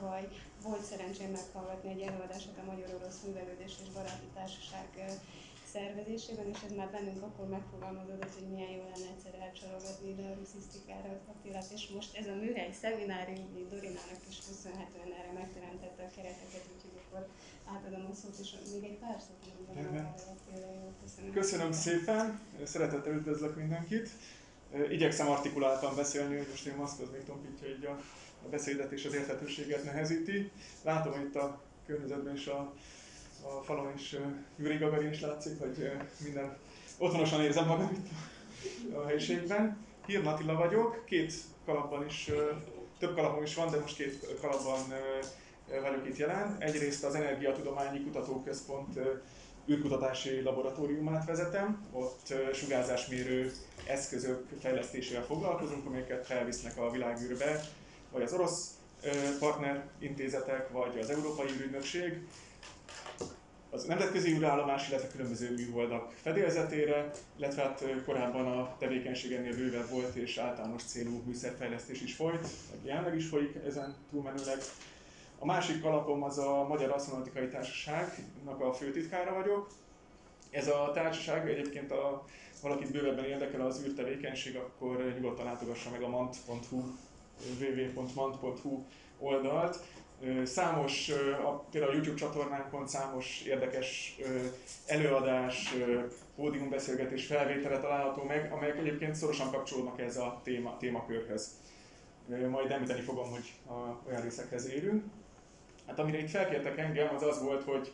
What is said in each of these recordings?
tavaly volt szerencsém meghallgatni egy előadását a Magyar-Orosz Művelődés és Baráti Társaság szervezésében, és ez már bennünk akkor megfogalmazódott, hogy milyen jó lenne egyszer elcsalogatni ide a ruszisztikára az Attilát, és most ez a műhely szeminárium, Dorinának is köszönhetően erre megteremtette a kereteket, úgyhogy akkor átadom a szót, és még egy pár szót mondom. Köszönöm. Köszönöm szépen, szeretettel üdvözlök mindenkit. Igyekszem artikuláltan beszélni, hogy most én maszkhoz még tompítja így a, a beszédet és az érthetőséget nehezíti. Látom, hogy itt a környezetben is a, a falon is Yuri Gagarin is látszik, hogy minden otthonosan érzem magam itt a helyiségben. Hír Attila vagyok, két kalapban is, több kalapom is van, de most két kalapban vagyok itt jelen. Egyrészt az Energiatudományi Kutatóközpont űrkutatási laboratóriumát vezetem, ott sugárzásmérő eszközök fejlesztésével foglalkozunk, amelyeket felvisznek a világűrbe, vagy az orosz partner intézetek, vagy az Európai űrügynökség, az nemzetközi űrállomás, illetve különböző műholdak fedélzetére, illetve hát korábban a tevékenység ennél bővebb volt és általános célú műszerfejlesztés is folyt, meg jelenleg is folyik ezen túlmenőleg. A másik kalapom az a Magyar Asztronautikai Társaságnak a főtitkára vagyok. Ez a társaság egyébként a valakit bővebben érdekel az űrtevékenység, akkor nyugodtan látogassa meg a mant.hu www.mant.hu oldalt. Számos, például a YouTube csatornánkon számos érdekes előadás, pódiumbeszélgetés felvétele található meg, amelyek egyébként szorosan kapcsolódnak ez a téma, témakörhöz. Majd említeni fogom, hogy a, olyan részekhez érünk. Hát amire itt felkértek engem, az az volt, hogy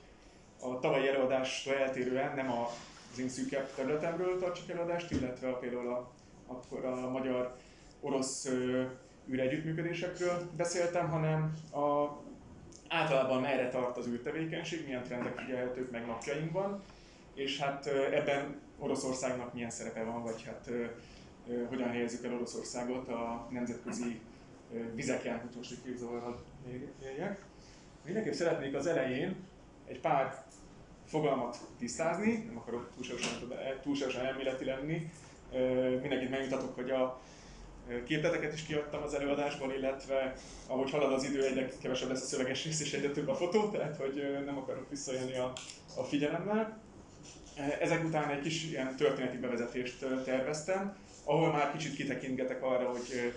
a tavalyi előadástól eltérően nem az én szűkebb területemről tartsak előadást, illetve a, például a, akkor a magyar-orosz űregyüttműködésekről beszéltem, hanem a, általában merre tart az űrtevékenység, milyen trendek figyelhetők meg napjainkban, és hát ebben Oroszországnak milyen szerepe van, vagy hát hogyan helyezzük el Oroszországot a nemzetközi vizeken, most képzavarral éljek. Mindenképp szeretnék az elején egy pár fogalmat tisztázni, nem akarok túlságosan, túlságosan elméleti lenni. Mindenkit megmutatok, hogy a képleteket is kiadtam az előadásban, illetve ahogy halad az idő, egyre kevesebb lesz a szöveges rész és egyre több a fotó, tehát hogy nem akarok visszajönni a, a figyelemmel. Ezek után egy kis ilyen történeti bevezetést terveztem, ahol már kicsit kitekintgetek arra, hogy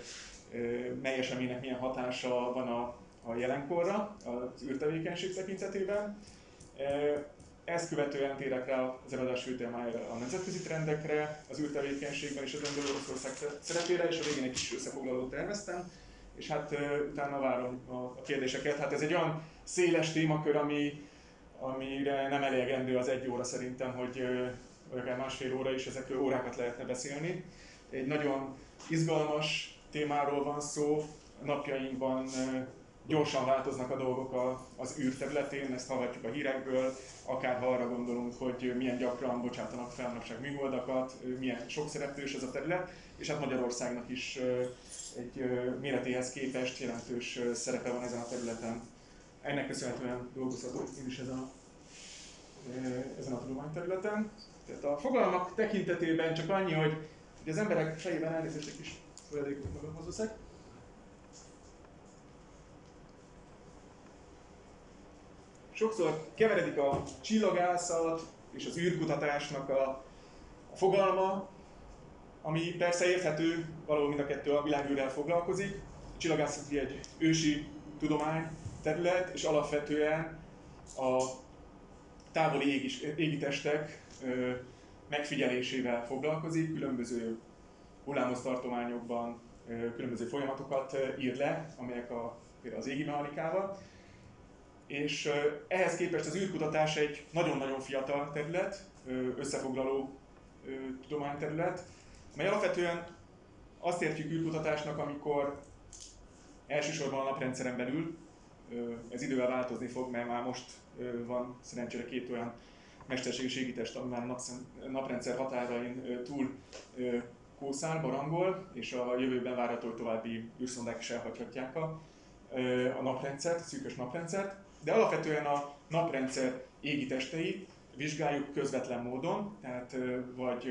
mely eseménynek milyen hatása van a, a jelenkorra az űrtevékenység tekintetében. Ezt követően térek rá az előadás fő témájára, a nemzetközi trendekre, az űrtevékenységben és az Önből Oroszország szerepére, és a végén egy kis összefoglalót terveztem, és hát utána várom a kérdéseket. Hát ez egy olyan széles témakör, ami, amire nem elegendő az egy óra szerintem, hogy vagy akár másfél óra is ezekről órákat lehetne beszélni. Egy nagyon izgalmas témáról van szó, napjainkban gyorsan változnak a dolgok az űr területén, ezt hallhatjuk a hírekből, akár ha arra gondolunk, hogy milyen gyakran bocsátanak fel manapság műholdakat, milyen sok szereplős ez a terület, és hát Magyarországnak is egy méretéhez képest jelentős szerepe van ezen a területen. Ennek köszönhetően dolgozhatok én is ezen a, ezen a tudományterületen. Tehát a fogalmak tekintetében csak annyi, hogy, hogy az emberek fejében elnézést egy kis folyadékot magamhoz veszek. Sokszor keveredik a csillagászat és az űrkutatásnak a, a fogalma, ami persze érthető, valahol mind a kettő a világűrrel foglalkozik. A csillagászat egy ősi tudomány terület, és alapvetően a távoli égis, égitestek ö, megfigyelésével foglalkozik, különböző hullámos tartományokban különböző folyamatokat ír le, amelyek a, például az égi mechanikával, és ehhez képest az űrkutatás egy nagyon-nagyon fiatal terület, összefoglaló tudományterület, mely alapvetően azt értjük űrkutatásnak, amikor elsősorban a naprendszeren belül, ez idővel változni fog, mert már most van szerencsére két olyan mesterséges égitest, ami már a naprendszer határain túl kószál, barangol, és a jövőben várható, további űrszondák is elhagyhatják a, a naprendszert, a szűkös naprendszert de alapvetően a naprendszer égi testei vizsgáljuk közvetlen módon, tehát vagy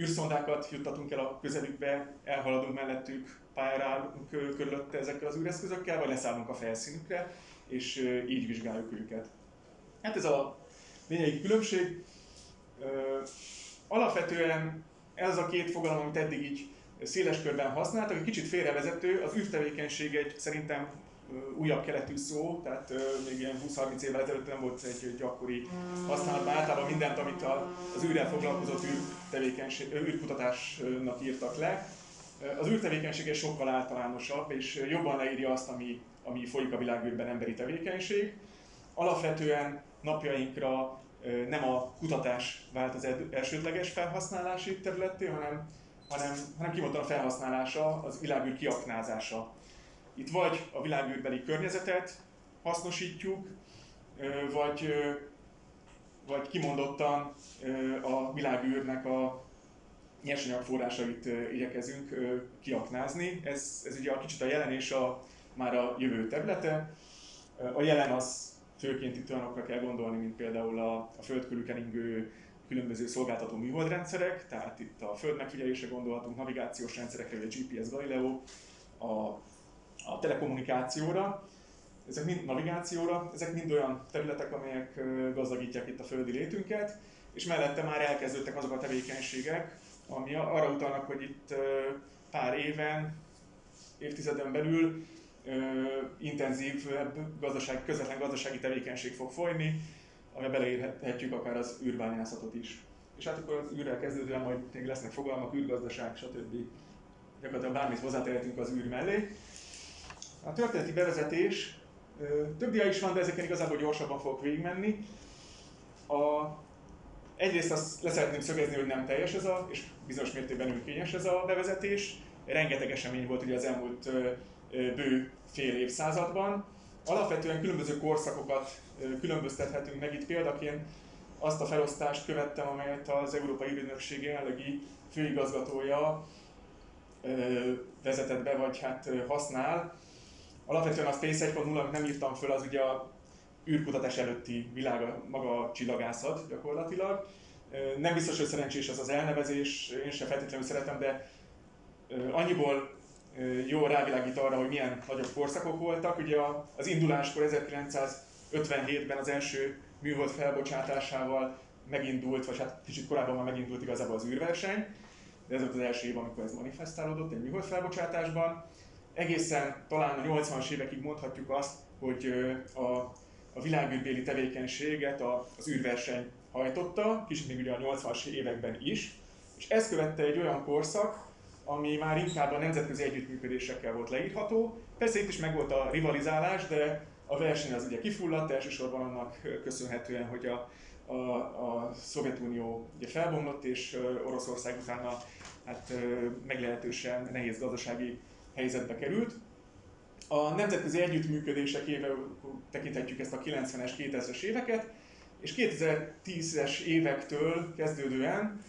űrszondákat juttatunk el a közelükbe, elhaladunk mellettük, pályára körülötte ezekkel az űreszközökkel, vagy leszállunk a felszínükre, és így vizsgáljuk őket. Hát ez a lényegi különbség. Alapvetően ez a két fogalom, amit eddig így széles körben használtak, egy kicsit félrevezető, az űrtevékenység egy szerintem újabb keletű szó, tehát még ilyen 20-30 évvel ezelőtt nem volt egy gyakori használatban. Általában mindent, amit az űrrel foglalkozott űrtevékenység, űrkutatásnak írtak le. Az űrtevékenység egy sokkal általánosabb, és jobban leírja azt, ami, ami folyik a világűrben emberi tevékenység. Alapvetően napjainkra nem a kutatás vált az elsődleges felhasználási területé, hanem, hanem, hanem kimondtan a felhasználása, az világűr kiaknázása. Itt vagy a világűrbeli környezetet hasznosítjuk, vagy, vagy kimondottan a világűrnek a nyersanyag forrásait igyekezünk kiaknázni. Ez, ez ugye a kicsit a jelen és a, már a jövő területe. A jelen az főként itt olyanokra kell gondolni, mint például a, a föld keringő különböző szolgáltató műholdrendszerek, tehát itt a föld megfigyelésre gondolhatunk, navigációs rendszerekre, a GPS Galileo, a, a telekommunikációra, ezek mind navigációra, ezek mind olyan területek, amelyek gazdagítják itt a földi létünket, és mellette már elkezdődtek azok a tevékenységek, ami arra utalnak, hogy itt pár éven, évtizeden belül intenzív gazdaság, közvetlen gazdasági tevékenység fog folyni, amivel beleérhetjük akár az űrbányászatot is. És hát akkor az űrrel kezdődően majd még lesznek fogalmak, űrgazdaság, stb. Gyakorlatilag bármit hozzátehetünk az űr mellé. A történeti bevezetés, több dia is van, de ezeken igazából gyorsabban fogok végigmenni. A, egyrészt azt leszeretném szögezni, hogy nem teljes ez a, és bizonyos mértékben önkényes ez a bevezetés. Rengeteg esemény volt ugye az elmúlt bő fél évszázadban. Alapvetően különböző korszakokat különböztethetünk meg. Itt példaként azt a felosztást követtem, amelyet az Európai Ügynökség jelenlegi főigazgatója vezetett be, vagy hát használ. Alapvetően a Space 1.0, amit nem írtam föl, az ugye a űrkutatás előtti világ, maga a csillagászat gyakorlatilag. Nem biztos, hogy szerencsés ez az elnevezés, én sem feltétlenül szeretem, de annyiból jó rávilágít arra, hogy milyen nagyobb korszakok voltak. Ugye az induláskor 1957-ben az első műhold felbocsátásával megindult, vagy hát kicsit korábban már megindult igazából az űrverseny, de ez volt az első év, amikor ez manifestálódott egy műhold felbocsátásban. Egészen talán a 80-as évekig mondhatjuk azt, hogy a, a világűrbéli tevékenységet az űrverseny hajtotta, kicsit még ugye a 80-as években is, és ezt követte egy olyan korszak, ami már inkább a nemzetközi együttműködésekkel volt leírható. Persze itt is megvolt a rivalizálás, de a verseny az ugye kifulladt, elsősorban annak köszönhetően, hogy a, a, a Szovjetunió ugye felbomlott, és Oroszország utána hát, meglehetősen nehéz gazdasági helyzetbe került. A nemzetközi együttműködések éve tekinthetjük ezt a 90-es, 2000-es éveket, és 2010-es évektől kezdődően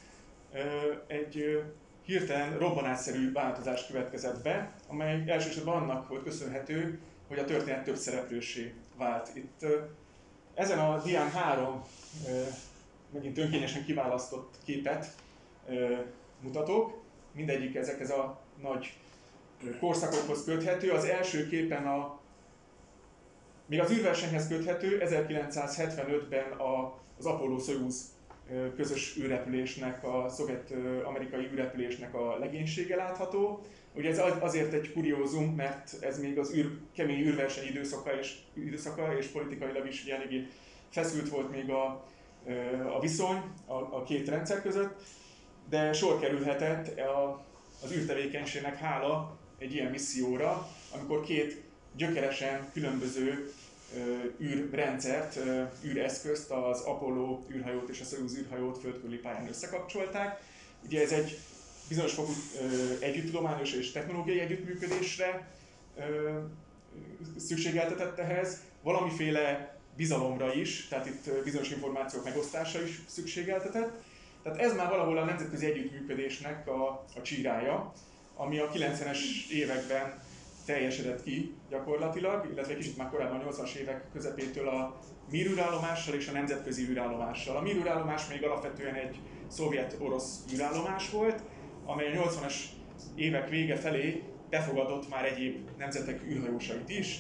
egy hirtelen robbanásszerű változás következett be, amely elsősorban annak volt köszönhető, hogy a történet több szereplősé vált. Itt ezen a dián három megint önkényesen kiválasztott képet mutatok. Mindegyik ezekhez a nagy korszakokhoz köthető. Az első képen a még az űrversenyhez köthető 1975-ben a, az Apollo Soyuz közös űrrepülésnek, a szovjet-amerikai űrrepülésnek a legénysége látható. Ugye ez azért egy kuriózum, mert ez még az űr, kemény űrverseny időszaka és, időszaka, és politikailag is eléggé feszült volt még a, a viszony a, a két rendszer között, de sor kerülhetett a, az űrtevékenységnek hála egy ilyen misszióra, amikor két gyökeresen különböző űrrendszert, űreszközt, az Apollo űrhajót és a Soyuz űrhajót földkörüli pályán összekapcsolták. Ugye ez egy bizonyos fokú együtttudományos és technológiai együttműködésre szükségeltetett ehhez, valamiféle bizalomra is, tehát itt bizonyos információk megosztása is szükségeltetett. Tehát ez már valahol a nemzetközi együttműködésnek a, a csírája, ami a 90-es években teljesedett ki gyakorlatilag, illetve kicsit már korábban a 80-as évek közepétől a mir űrállomással és a nemzetközi űrállomással. A mir űrállomás még alapvetően egy szovjet-orosz űrállomás volt, amely a 80-as évek vége felé befogadott már egyéb nemzetek űrhajósait is.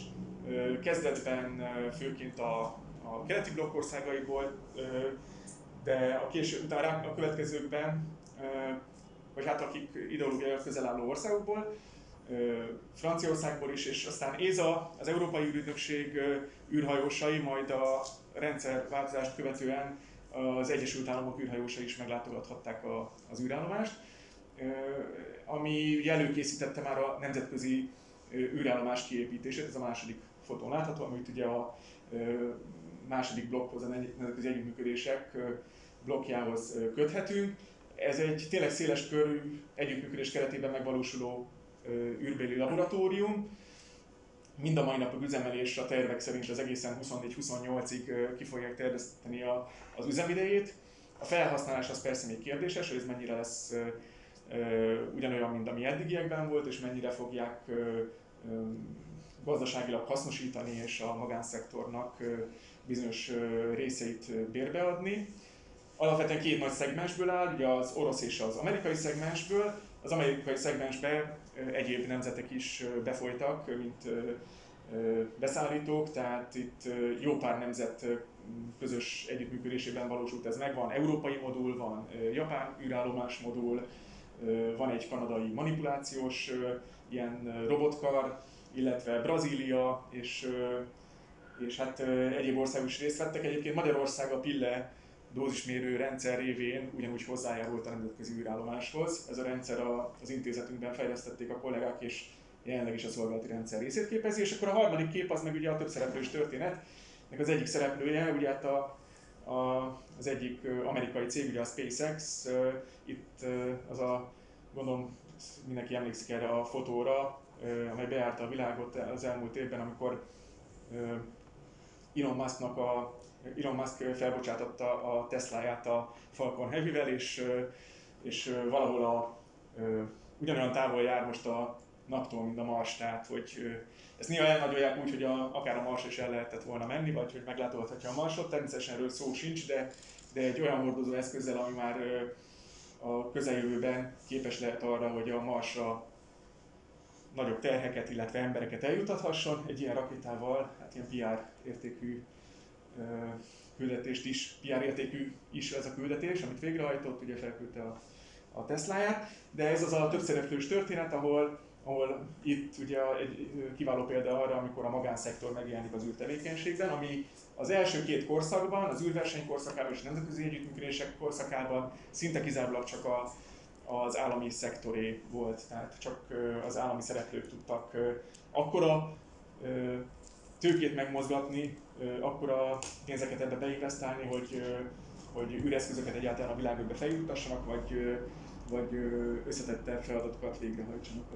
Kezdetben főként a, a keleti blokk országaiból, de a, késő, utána a következőkben, vagy hát akik ideológiai közel álló országokból, Franciaországból is, és aztán ÉZA, az Európai űrügynökség űrhajósai, majd a rendszerváltozást követően az Egyesült Államok űrhajósai is meglátogathatták a, az űrállomást, ami előkészítette már a nemzetközi űrállomás kiépítését, ez a második fotón látható, amit ugye a második blokkhoz, a nemzetközi együttműködések blokkjához köthetünk. Ez egy tényleg széles körű együttműködés keretében megvalósuló űrbéli laboratórium. Mind a mai napig üzemelés a tervek szerint az egészen 24-28-ig ki fogják terjeszteni az üzemidejét. A felhasználás az persze még kérdéses, hogy ez mennyire lesz ugyanolyan, mint ami eddigiekben volt, és mennyire fogják gazdaságilag hasznosítani, és a magánszektornak bizonyos részeit bérbeadni. Alapvetően két nagy szegmensből áll, ugye az orosz és az amerikai szegmensből. Az amerikai szegmensbe egyéb nemzetek is befolytak, mint beszállítók, tehát itt jó pár nemzet közös együttműködésében valósult ez meg. Van európai modul, van japán űrállomás modul, van egy kanadai manipulációs ilyen robotkar, illetve Brazília és, és hát egyéb országok is részt vettek. Egyébként Magyarország a Pille dózismérő rendszer révén ugyanúgy hozzájárult a nemzetközi űrállomáshoz. Ez a rendszer az intézetünkben fejlesztették a kollégák, és jelenleg is a szolgálati rendszer részét képezi. És akkor a harmadik kép az meg ugye a több szereplős történet. Meg az egyik szereplője, ugye hát a, a, az egyik amerikai cég, ugye a SpaceX, itt az a, gondolom mindenki emlékszik erre a fotóra, amely bejárta a világot az elmúlt évben, amikor Elon Musknak a Elon Musk felbocsátotta a Tesláját a Falcon Heavy-vel, és, és valahol a, ugyanolyan távol jár most a naptól, mint a Mars, tehát hogy ezt néha elnagyolják úgy, hogy a, akár a Mars is el lehetett volna menni, vagy hogy meglátogathatja a Marsot, természetesen erről szó sincs, de, de egy olyan hordozó eszközzel, ami már a közeljövőben képes lehet arra, hogy a Marsra nagyobb terheket, illetve embereket eljutathasson. Egy ilyen rakétával, hát ilyen PR értékű küldetést is, PR értékű is ez a küldetés, amit végrehajtott, ugye felküldte a, a Tesláját, de ez az a többszereplős történet, ahol, ahol itt ugye egy kiváló példa arra, amikor a magánszektor megjelenik az űrtevékenységben, ami az első két korszakban, az űrverseny korszakában és a nemzetközi együttműködések korszakában szinte kizárólag csak a, az állami szektoré volt, tehát csak az állami szereplők tudtak akkora tőkét megmozgatni, akkora pénzeket ebbe beinvestálni, hogy, hogy űreszközöket egyáltalán a világokba feljutassanak, vagy, vagy összetette feladatokat végrehajtsanak a,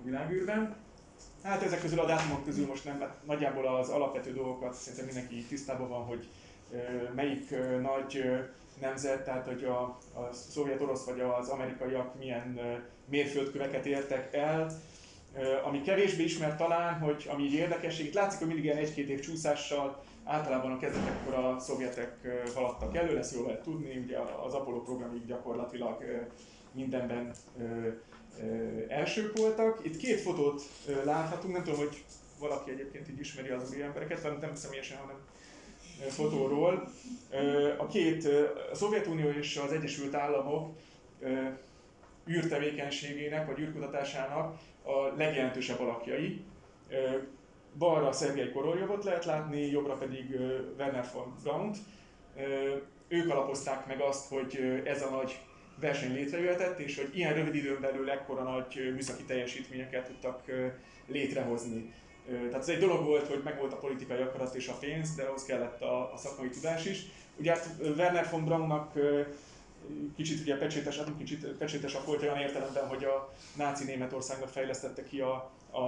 a világűrben. Hát ezek közül a dátumok közül most nem, mert nagyjából az alapvető dolgokat szerintem mindenki tisztában van, hogy melyik nagy nemzet, tehát hogy a, a szovjet-orosz vagy az amerikaiak milyen mérföldköveket értek el, ami kevésbé ismert talán, hogy ami így érdekesség, itt látszik, hogy mindig ilyen egy-két év csúszással általában a kezdetekkor a szovjetek haladtak elő, ezt jól lehet tudni, ugye az Apollo programig gyakorlatilag mindenben elsők voltak. Itt két fotót láthatunk, nem tudom, hogy valaki egyébként így ismeri az úri embereket, nem személyesen, hanem fotóról. A két, a Szovjetunió és az Egyesült Államok űrtevékenységének vagy űrkutatásának a legjelentősebb alakjai. Balra Szergei Koroljovot lehet látni, jobbra pedig Werner von Braun. Ők alapozták meg azt, hogy ez a nagy verseny létrejöhetett, és hogy ilyen rövid időn belül ekkora nagy műszaki teljesítményeket tudtak létrehozni. Tehát ez egy dolog volt, hogy megvolt a politikai akarat és a pénz, de ahhoz kellett a, a szakmai tudás is. Ugye hát Werner von Braunnak kicsit ugye pecsétes, hát kicsit pecsétes a volt olyan értelemben, hogy a náci Németországnak fejlesztette ki a, a,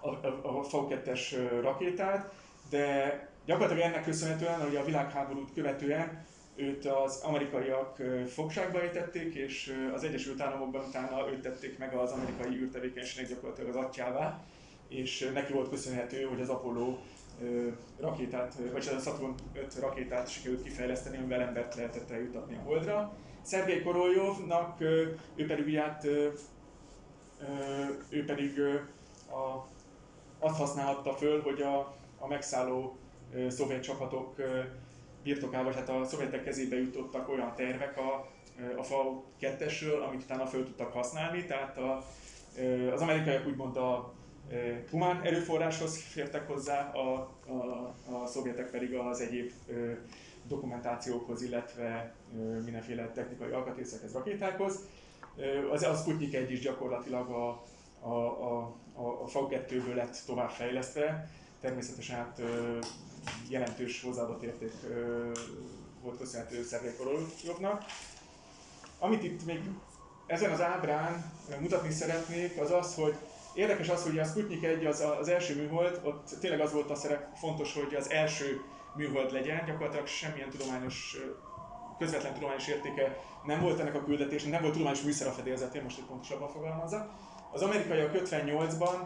a, a V2-es rakétát, de gyakorlatilag ennek köszönhetően, hogy a világháborút követően őt az amerikaiak fogságba ejtették, és az Egyesült Államokban utána őt tették meg az amerikai űrtevékenységnek gyakorlatilag az atyává, és neki volt köszönhető, hogy az Apollo rakétát, vagy a Saturn 5 rakétát sikerült kifejleszteni, amivel embert lehetett eljutatni a Holdra. Szergei Koroljovnak, ő pedig ugye hát, ő pedig a, azt használhatta föl, hogy a, a megszálló szovjet csapatok birtokába, hát a szovjetek kezébe jutottak olyan tervek a, a FAU 2-esről, amit utána föl tudtak használni, tehát a, az amerikaiak úgymond a humán erőforráshoz fértek hozzá, a, a, a szovjetek pedig az egyéb dokumentációkhoz, illetve mindenféle technikai alkatrészekhez, rakétákhoz. Az, a Sputnik 1 is gyakorlatilag a, a, a, a, a FAU-2-ből lett továbbfejlesztve. Természetesen hát jelentős hozzáadott érték volt köszönhető Szergei Koroljovnak. Amit itt még ezen az ábrán mutatni szeretnék, az az, hogy érdekes az, hogy a Sputnik 1 az, az első műhold, ott tényleg az volt a szerep fontos, hogy az első műhold legyen, gyakorlatilag semmilyen tudományos, közvetlen tudományos értéke nem volt ennek a küldetésnek, nem volt tudományos műszer a fedélzetén, most egy pontosabban fogalmazza. Az amerikaiak 58-ban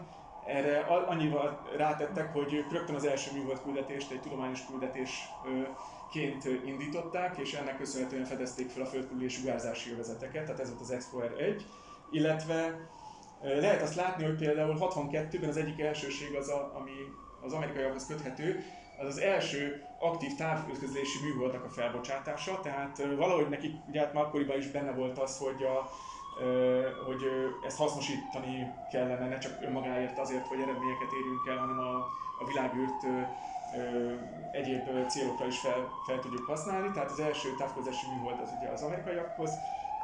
erre annyival rátettek, hogy ők rögtön az első műhold küldetést egy tudományos küldetésként indították, és ennek köszönhetően fedezték fel a földkörüli sugárzási övezeteket, tehát ez volt az Explorer 1, illetve lehet azt látni, hogy például 62-ben az egyik elsőség az, a, ami az amerikaiakhoz köthető, az az első aktív távközlési műholdnak a felbocsátása, tehát valahogy nekik ugye hát már akkoriban is benne volt az, hogy a, hogy ezt hasznosítani kellene, ne csak önmagáért azért, hogy eredményeket érjünk el, hanem a, a világűrt egyéb célokra is fel, fel tudjuk használni. Tehát az első távközlési műhold az ugye az amerikaiakhoz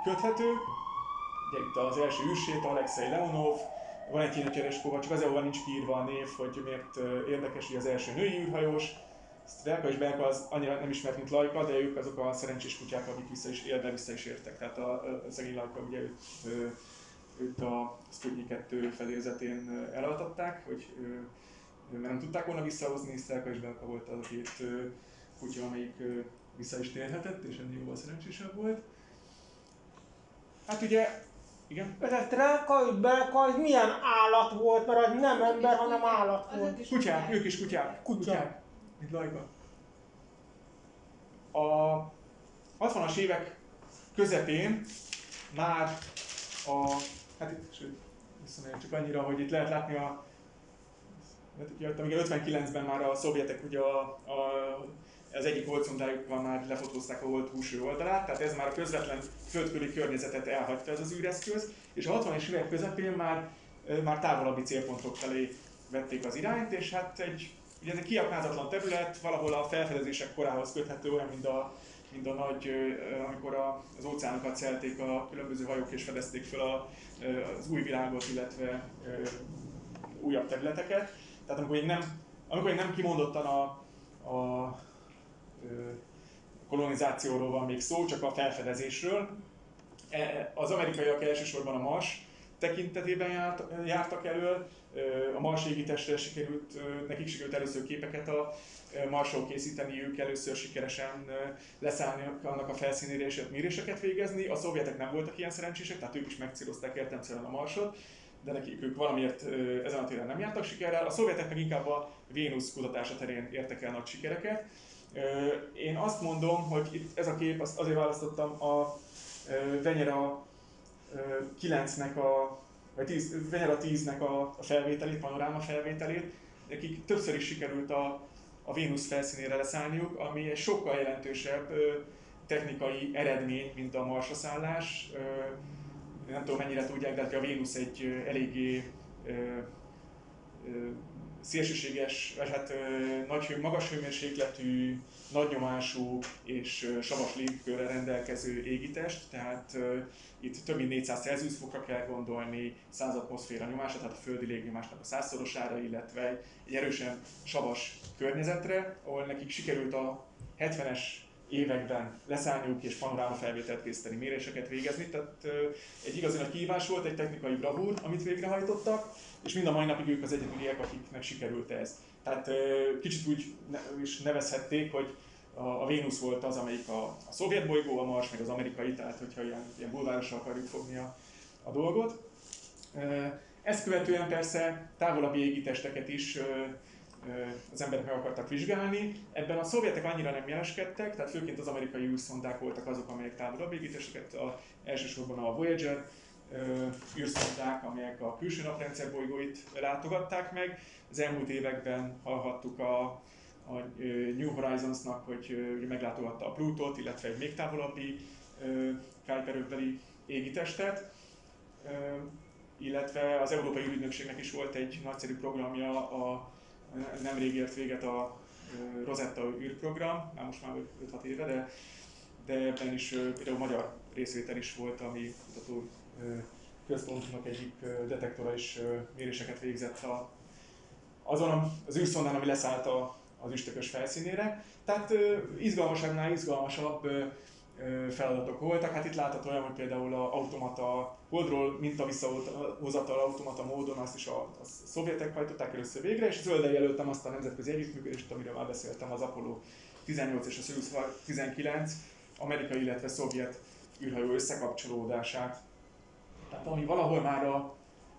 köthető. Ugye itt az első űrsét, Alexei Leonov, Valentina Tereskova, csak azért van nincs kiírva a név, hogy miért érdekes, hogy az első női űrhajós, Strelka és Belka az annyira nem ismert, mint Lajka, de ők azok a szerencsés kutyák, akik vissza is, élve vissza is értek. Tehát a, a szegény Lajka ugye őt, őt a Sputnik 2 fedélzetén elaltatták, hogy mert nem tudták volna visszahozni, Strelka és Belka volt az a két kutya, amelyik vissza is térhetett, és ennél jóval szerencsésebb volt. Hát ugye igen? Ez a Strelka és Belka, ez milyen állat volt, mert az nem ember, hanem állat volt. Kutyák, ők is kutyák. Kutyák mint Lajka. A 60-as évek közepén már a, hát itt, sőt, visszamegyek csak annyira, hogy itt lehet látni a, hát ugye, amíg 59-ben már a szovjetek ugye a, a az egyik holdszondájukkal már lefotózták a hold túlsó oldalát, tehát ez már a közvetlen földkörüli környezetet elhagyta ez az űreszköz, és a 60-es évek közepén már, már távolabbi célpontok felé vették az irányt, és hát egy Ugye ez egy kiaknázatlan terület, valahol a felfedezések korához köthető, olyan, mint a, mint a nagy, amikor a, az óceánokat szelték a különböző hajók és fedezték fel a, az új világot, illetve újabb területeket. Tehát amikor még nem, amikor még nem kimondottan a, a kolonizációról van még szó, csak a felfedezésről. E, az amerikaiak elsősorban a Mars tekintetében járt, jártak elől, a Mars égitestre sikerült, nekik sikerült először képeket a Marsról készíteniük, először sikeresen leszállni annak a felszínére és méréseket végezni. A szovjetek nem voltak ilyen szerencsések, tehát ők is megcélozták értelmszerűen a Marsot, de nekik ők valamiért ezen a téren nem jártak sikerrel. A szovjetek meg inkább a Vénusz kutatása terén értek el nagy sikereket. Én azt mondom, hogy itt ez a kép, azt azért választottam a Venyera 9-nek a vagy 10, Venera 10-nek a, a felvételét, panoráma felvételét, nekik többször is sikerült a, a Vénusz felszínére leszállniuk, ami egy sokkal jelentősebb technikai eredmény, mint a Marsra szállás. Ö, nem tudom mennyire tudják, de hát a Vénusz egy eléggé szélsőséges, vagy hát nagy, magas hőmérsékletű, nagy nyomású és savas légkörrel rendelkező égitest, tehát itt több mint 400 Celsius fokra kell gondolni, 100 atmoszféra nyomása, tehát a földi légnyomásnak a százszorosára, illetve egy erősen savas környezetre, ahol nekik sikerült a 70-es években leszállniuk és panoráma felvételt készíteni, méréseket végezni, tehát egy igazi nagy kihívás volt, egy technikai bravúr, amit végrehajtottak, és mind a mai napig ők az egyedüliek, akiknek sikerült ez. Tehát kicsit úgy is nevezhették, hogy a, Vénusz volt az, amelyik a, a szovjet bolygó, a Mars meg az amerikai, tehát hogyha ilyen, ilyen bulvárosan akarjuk fogni a, a dolgot. Ezt követően persze távolabbi égitesteket is az emberek meg akartak vizsgálni. Ebben a szovjetek annyira nem jeleskedtek, tehát főként az amerikai űrszondák voltak azok, amelyek távolabb égitesteket, a, elsősorban a Voyager űrszondák, amelyek a külső naprendszer bolygóit látogatták meg. Az elmúlt években hallhattuk a, a New Horizonsnak, hogy meglátogatta a Plutót, illetve egy még távolabbi Kuiper égitestet illetve az Európai Ügynökségnek is volt egy nagyszerű programja, a, nemrég ért véget a Rosetta űrprogram, már most már 5-6 éve, de, de ebben is például magyar részvétel is volt, ami kutató központunknak egyik detektora is méréseket végzett a, azon az űrszondán, ami leszállt a, az üstökös felszínére. Tehát izgalmasabbnál izgalmasabb feladatok voltak. Hát itt látható olyan, hogy például a automata, holdról minta visszahozatal automata módon azt is a, a szovjetek hajtották először végre, és zölden jelöltem azt a nemzetközi együttműködést, amiről már beszéltem, az Apollo 18 és a Soyuz 19 amerikai, illetve szovjet űrhajó összekapcsolódását. Tehát ami valahol már a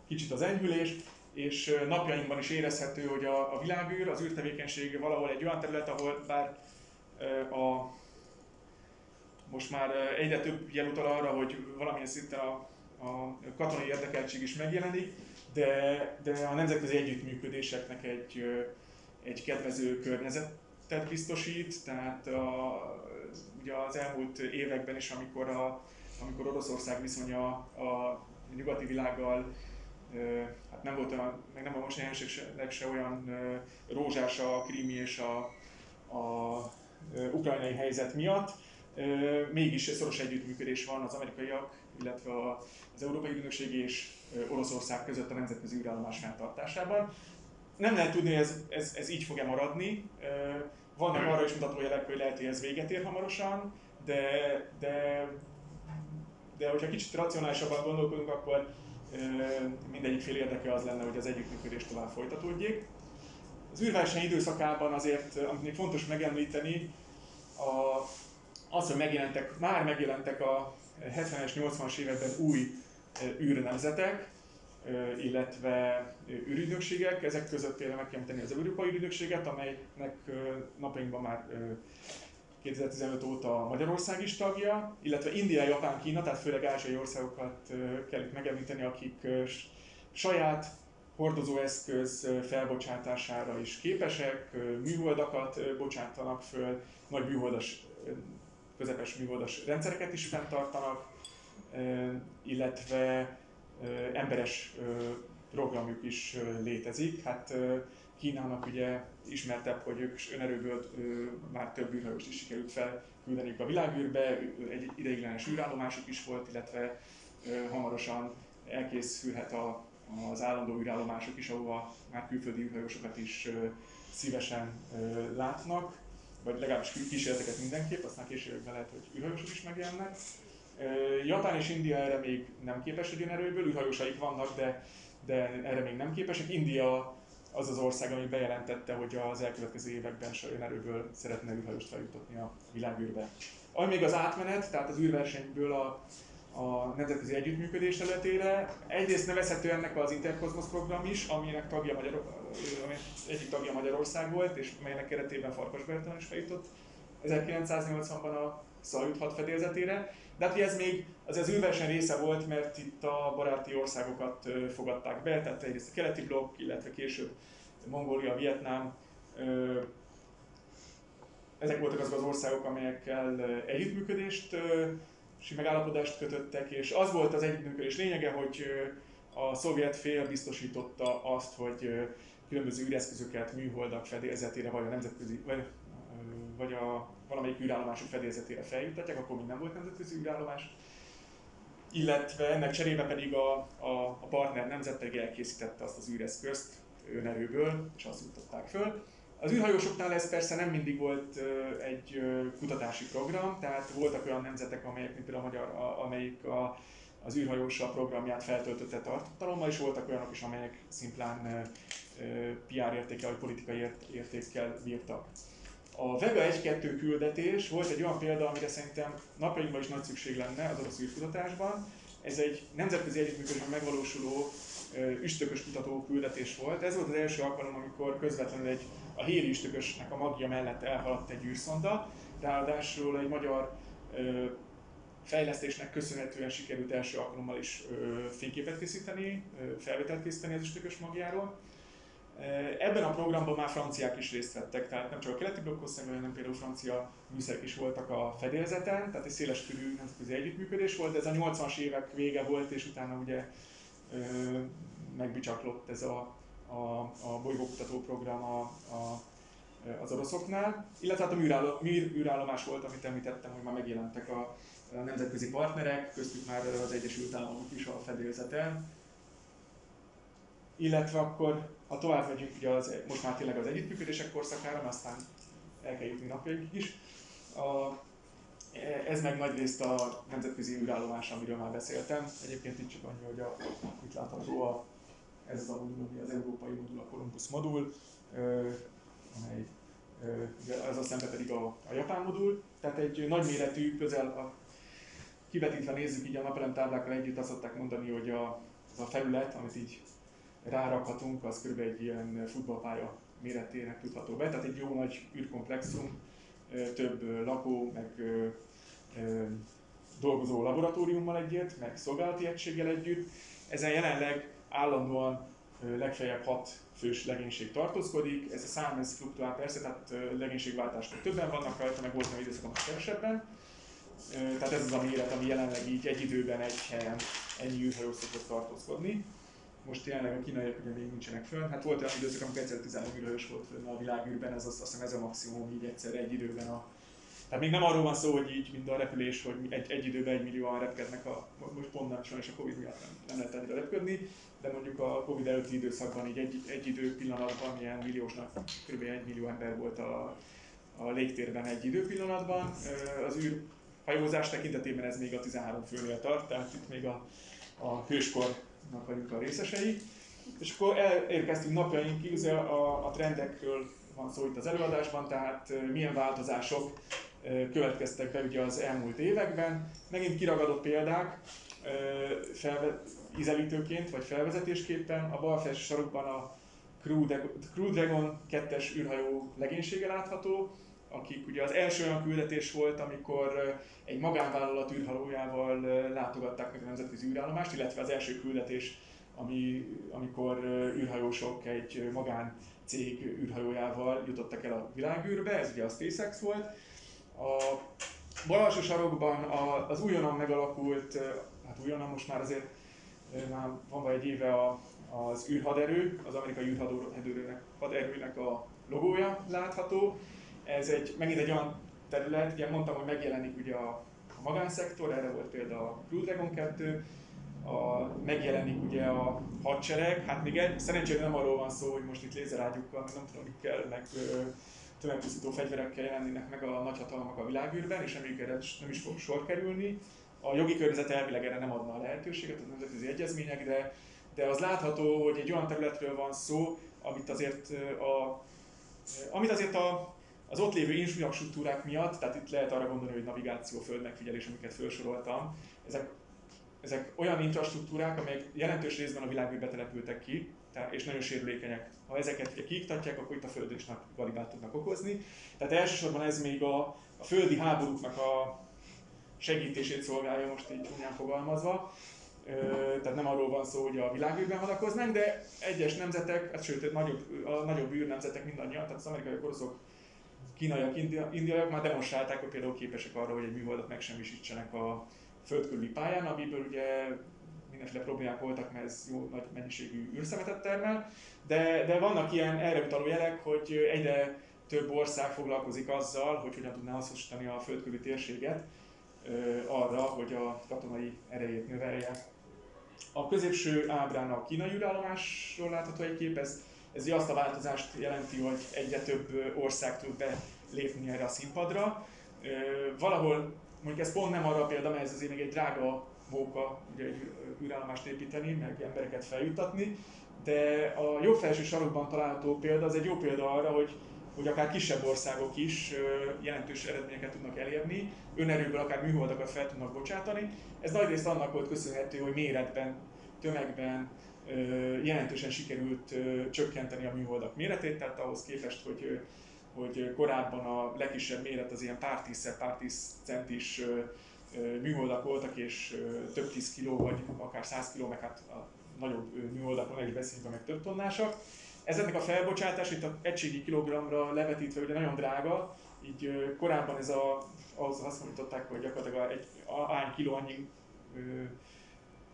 kicsit az enyhülés, és napjainkban is érezhető, hogy a, a világűr, az űrtevékenység valahol egy olyan terület, ahol bár a most már egyre több jel utal arra, hogy valamilyen szinten a, a katonai érdekeltség is megjelenik, de, de a nemzetközi együttműködéseknek egy, egy kedvező környezetet biztosít, tehát a, ugye az elmúlt években is, amikor, a, amikor Oroszország viszonya a nyugati világgal hát nem volt olyan, meg nem a most jelenségnek se olyan rózsás a krími és a, a ukrajnai helyzet miatt, mégis szoros együttműködés van az amerikaiak, illetve az Európai Ügynökség és Oroszország között a nemzetközi űrállomás fenntartásában. Nem lehet tudni, hogy ez, ez, ez így fog-e maradni. Vannak arra is mutatójelek, hogy lehet, hogy ez véget ér hamarosan, de, de, de hogyha kicsit racionálisabban gondolkodunk, akkor mindegyik fél érdeke az lenne, hogy az együttműködés tovább folytatódjék. Az űrverseny időszakában azért, amit még fontos megemlíteni, a az, hogy megjelentek, már megjelentek a 70-es, 80-as években új űrnemzetek, illetve űrügynökségek. Ezek között például meg kell tenni az Európai Ügynökséget, amelynek napjainkban már 2015 óta Magyarország is tagja, illetve India, Japán, Kína, tehát főleg ázsiai országokat kell itt megemlíteni, akik saját hordozóeszköz felbocsátására is képesek, műholdakat bocsátanak föl, nagy műholdas közepes műholdas rendszereket is fenntartanak, illetve emberes programjuk is létezik. Hát Kínának ugye ismertebb, hogy ők önerőből már több űrhajóst is sikerült felküldeniük a világűrbe, egy ideiglenes űrállomásuk is volt, illetve hamarosan elkészülhet a, az állandó űrállomások is, ahova már külföldi űrhajósokat is szívesen látnak vagy legalábbis kísérleteket mindenképp, aztán később lehet, hogy űrhajósok is megjelennek. Japán és India erre még nem képes egy erőből, űrhajósaik vannak, de, de erre még nem képesek. India az az ország, ami bejelentette, hogy az elkövetkező években erőből szeretne űrhajóst feljutatni a világűrbe. Ami még az átmenet, tehát az űrversenyből a, a nemzetközi együttműködés területére. Egyrészt nevezhető ennek az Intercosmos program is, aminek tagja Magyar, egyik tagja Magyarország volt, és melynek keretében Farkas Bertalan is feljutott 1980-ban a Szajut hat fedélzetére. De hát ez még az az űrverseny része volt, mert itt a baráti országokat fogadták be, tehát egyrészt a keleti blokk, illetve később Mongólia, Vietnám, ezek voltak azok az országok, amelyekkel együttműködést és megállapodást kötöttek, és az volt az együttműködés lényege, hogy a szovjet fél biztosította azt, hogy különböző űreszközöket műholdak fedélzetére, vagy a nemzetközi, vagy, vagy a valamelyik űrállomások fedélzetére feljuttatják, akkor még nem volt nemzetközi űrállomás. Illetve ennek cserébe pedig a, a, a partner nemzet pedig elkészítette azt az űreszközt önerőből, és azt jutották föl. Az űrhajósoknál ez persze nem mindig volt egy kutatási program, tehát voltak olyan nemzetek, amelyek, mint például a magyar, amelyik a, az űrhajósa programját feltöltötte tartalommal, és voltak olyanok is, amelyek szimplán PR értékkel vagy politikai értékkel bírtak. A Vega 1-2 küldetés volt egy olyan példa, amire szerintem napjainkban is nagy szükség lenne az orosz űrkutatásban. Ez egy nemzetközi együttműködésben megvalósuló üstökös kutató küldetés volt. Ez volt az első alkalom, amikor közvetlenül egy, a héri üstökösnek a magja mellett elhaladt egy űrszonda, ráadásul egy magyar fejlesztésnek köszönhetően sikerült első alkalommal is fényképet készíteni, felvételt készíteni az üstökös magjáról. Ebben a programban már franciák is részt vettek, tehát nem csak a keleti blokkhoz hanem például francia műszerek is voltak a fedélzeten, tehát egy széles körű nemzetközi együttműködés volt, ez a 80-as évek vége volt, és utána ugye megbicsaklott ez a, a, a bolygókutató program a, a, az oroszoknál, illetve hát a műrállomás volt, amit említettem, hogy már megjelentek a nemzetközi partnerek, köztük már az Egyesült Államok is a fedélzeten. Illetve akkor, ha tovább megyünk ugye az, most már tényleg az együttműködések korszakára, aztán el kell jutni napjaink is. A, ez meg nagy részt a nemzetközi űrállomás, amiről már beszéltem. Egyébként itt csak annyi, hogy a, itt látható a, ez az a modul, az európai modul, a Columbus modul, amely ez a szembe pedig a, a japán modul. Tehát egy nagyméretű, közel a, kivetítve nézzük így a napelem táblákkal együtt, azt szokták mondani, hogy a, az a felület, amit így rárakhatunk, az kb. egy ilyen futballpálya méretének tudható be, tehát egy jó nagy űrkomplexum, több lakó, meg dolgozó laboratóriummal együtt, meg szolgálati egységgel együtt. Ezen jelenleg állandóan legfeljebb 6 fős legénység tartózkodik. Ez a szám ez fluktuál persze, tehát legénységváltáskor többen vannak rajta, meg volt olyan időszak, kevesebben. Tehát ez az a méret, ami jelenleg így egy időben, egy helyen ennyi űrhajó szokott tartózkodni. Most jelenleg a kínaiak ugye még nincsenek fönn. Hát volt olyan időszak, amikor egyszer 13 űrhajós volt fönn a világűrben, ez azt hiszem ez a maximum így egyszer egy időben a tehát még nem arról van szó, hogy így, mint a repülés, hogy egy, egy időben egy millióan repkednek, a, most pont nem sajnos a Covid miatt nem, nem lehet annyira repkedni, de mondjuk a Covid előtti időszakban így egy, egy idő pillanatban ilyen milliósnak kb. egy millió ember volt a, a légtérben egy idő pillanatban. Az űr hajózás tekintetében ez még a 13 főnél tart, tehát itt még a, a hőskornak vagyunk a részesei. És akkor elérkeztünk napjainkig, a, a trendekről van szó itt az előadásban, tehát milyen változások következtek be ugye az elmúlt években. Megint kiragadott példák felve, ízelítőként vagy felvezetésképpen. A bal felső sarokban a Crew Dragon 2-es űrhajó legénysége látható, akik ugye az első olyan küldetés volt, amikor egy magánvállalat űrhajójával látogatták meg a nemzetközi űrállomást, illetve az első küldetés, ami, amikor űrhajósok egy magán cég űrhajójával jutottak el a világűrbe, ez ugye a SpaceX volt. A bal sarokban az újonnan megalakult, hát újonnan most már azért már van vagy egy éve a, az űrhaderő, az amerikai űrhaderőnek haderőnek a logója látható. Ez egy, megint egy olyan terület, ugye mondtam, hogy megjelenik ugye a, a magánszektor, erre volt például a Crew Dragon 2, a, megjelenik ugye a hadsereg, hát még egy, szerencsére nem arról van szó, hogy most itt lézerágyukkal, nem tudom, mikkel, meg tömegpusztító fegyverekkel jelennének meg a nagyhatalmak a világűrben, és amíg nem is fog sor kerülni. A jogi környezet elvileg erre nem adna a lehetőséget, az nemzetközi egyezmények, de, de az látható, hogy egy olyan területről van szó, amit azért a, amit azért a, az ott lévő infrastruktúrák miatt, tehát itt lehet arra gondolni, hogy navigáció, földmegfigyelés, amiket felsoroltam, ezek, ezek olyan infrastruktúrák, amelyek jelentős részben a világűrbe települtek ki, és nagyon sérülékenyek. Ha ezeket kiiktatják, akkor itt a Földön is nagy galibát tudnak okozni. Tehát elsősorban ez még a, a földi háborúknak a segítését szolgálja, most így csúnyán fogalmazva. Tehát nem arról van szó, hogy a világűrben hadakoznánk, de egyes nemzetek, hát sőt, nagyobb, a nagyobb űrnemzetek mindannyian, tehát az amerikai oroszok, kínaiak, indiaiak már demonstrálták, hogy például képesek arra, hogy egy műholdat megsemmisítsenek a földkörüli pályán, amiből ugye mindenféle problémák voltak, mert ez jó nagy mennyiségű űrszemetet termel, de, de vannak ilyen erre utaló jelek, hogy egyre több ország foglalkozik azzal, hogy hogyan tudná hasznosítani a földkörüli térséget arra, hogy a katonai erejét növelje. A középső ábrán a kínai űrállomásról látható egy kép, ez, ez azt a változást jelenti, hogy egyre több ország tud belépni erre a színpadra. Valahol, mondjuk ez pont nem arra a példa, mert ez azért még egy drága móka ugye egy űrállomást építeni, meg embereket feljuttatni, de a jobb felső sarokban található példa az egy jó példa arra, hogy, hogy akár kisebb országok is jelentős eredményeket tudnak elérni, önerőből akár műholdakat fel tudnak bocsátani. Ez nagyrészt annak volt köszönhető, hogy méretben, tömegben jelentősen sikerült csökkenteni a műholdak méretét, tehát ahhoz képest, hogy, hogy korábban a legkisebb méret az ilyen pár tízszer, pár tíz centis műholdak voltak, és több tíz kiló, vagy akár száz kiló, meg hát a nagyobb műholdakon is beszélünk, meg több tonnásak. Ezeknek a felbocsátás itt a egységi kilogramra levetítve ugye nagyon drága, így korábban ez a, az azt mondották, hogy gyakorlatilag egy ány kiló annyi,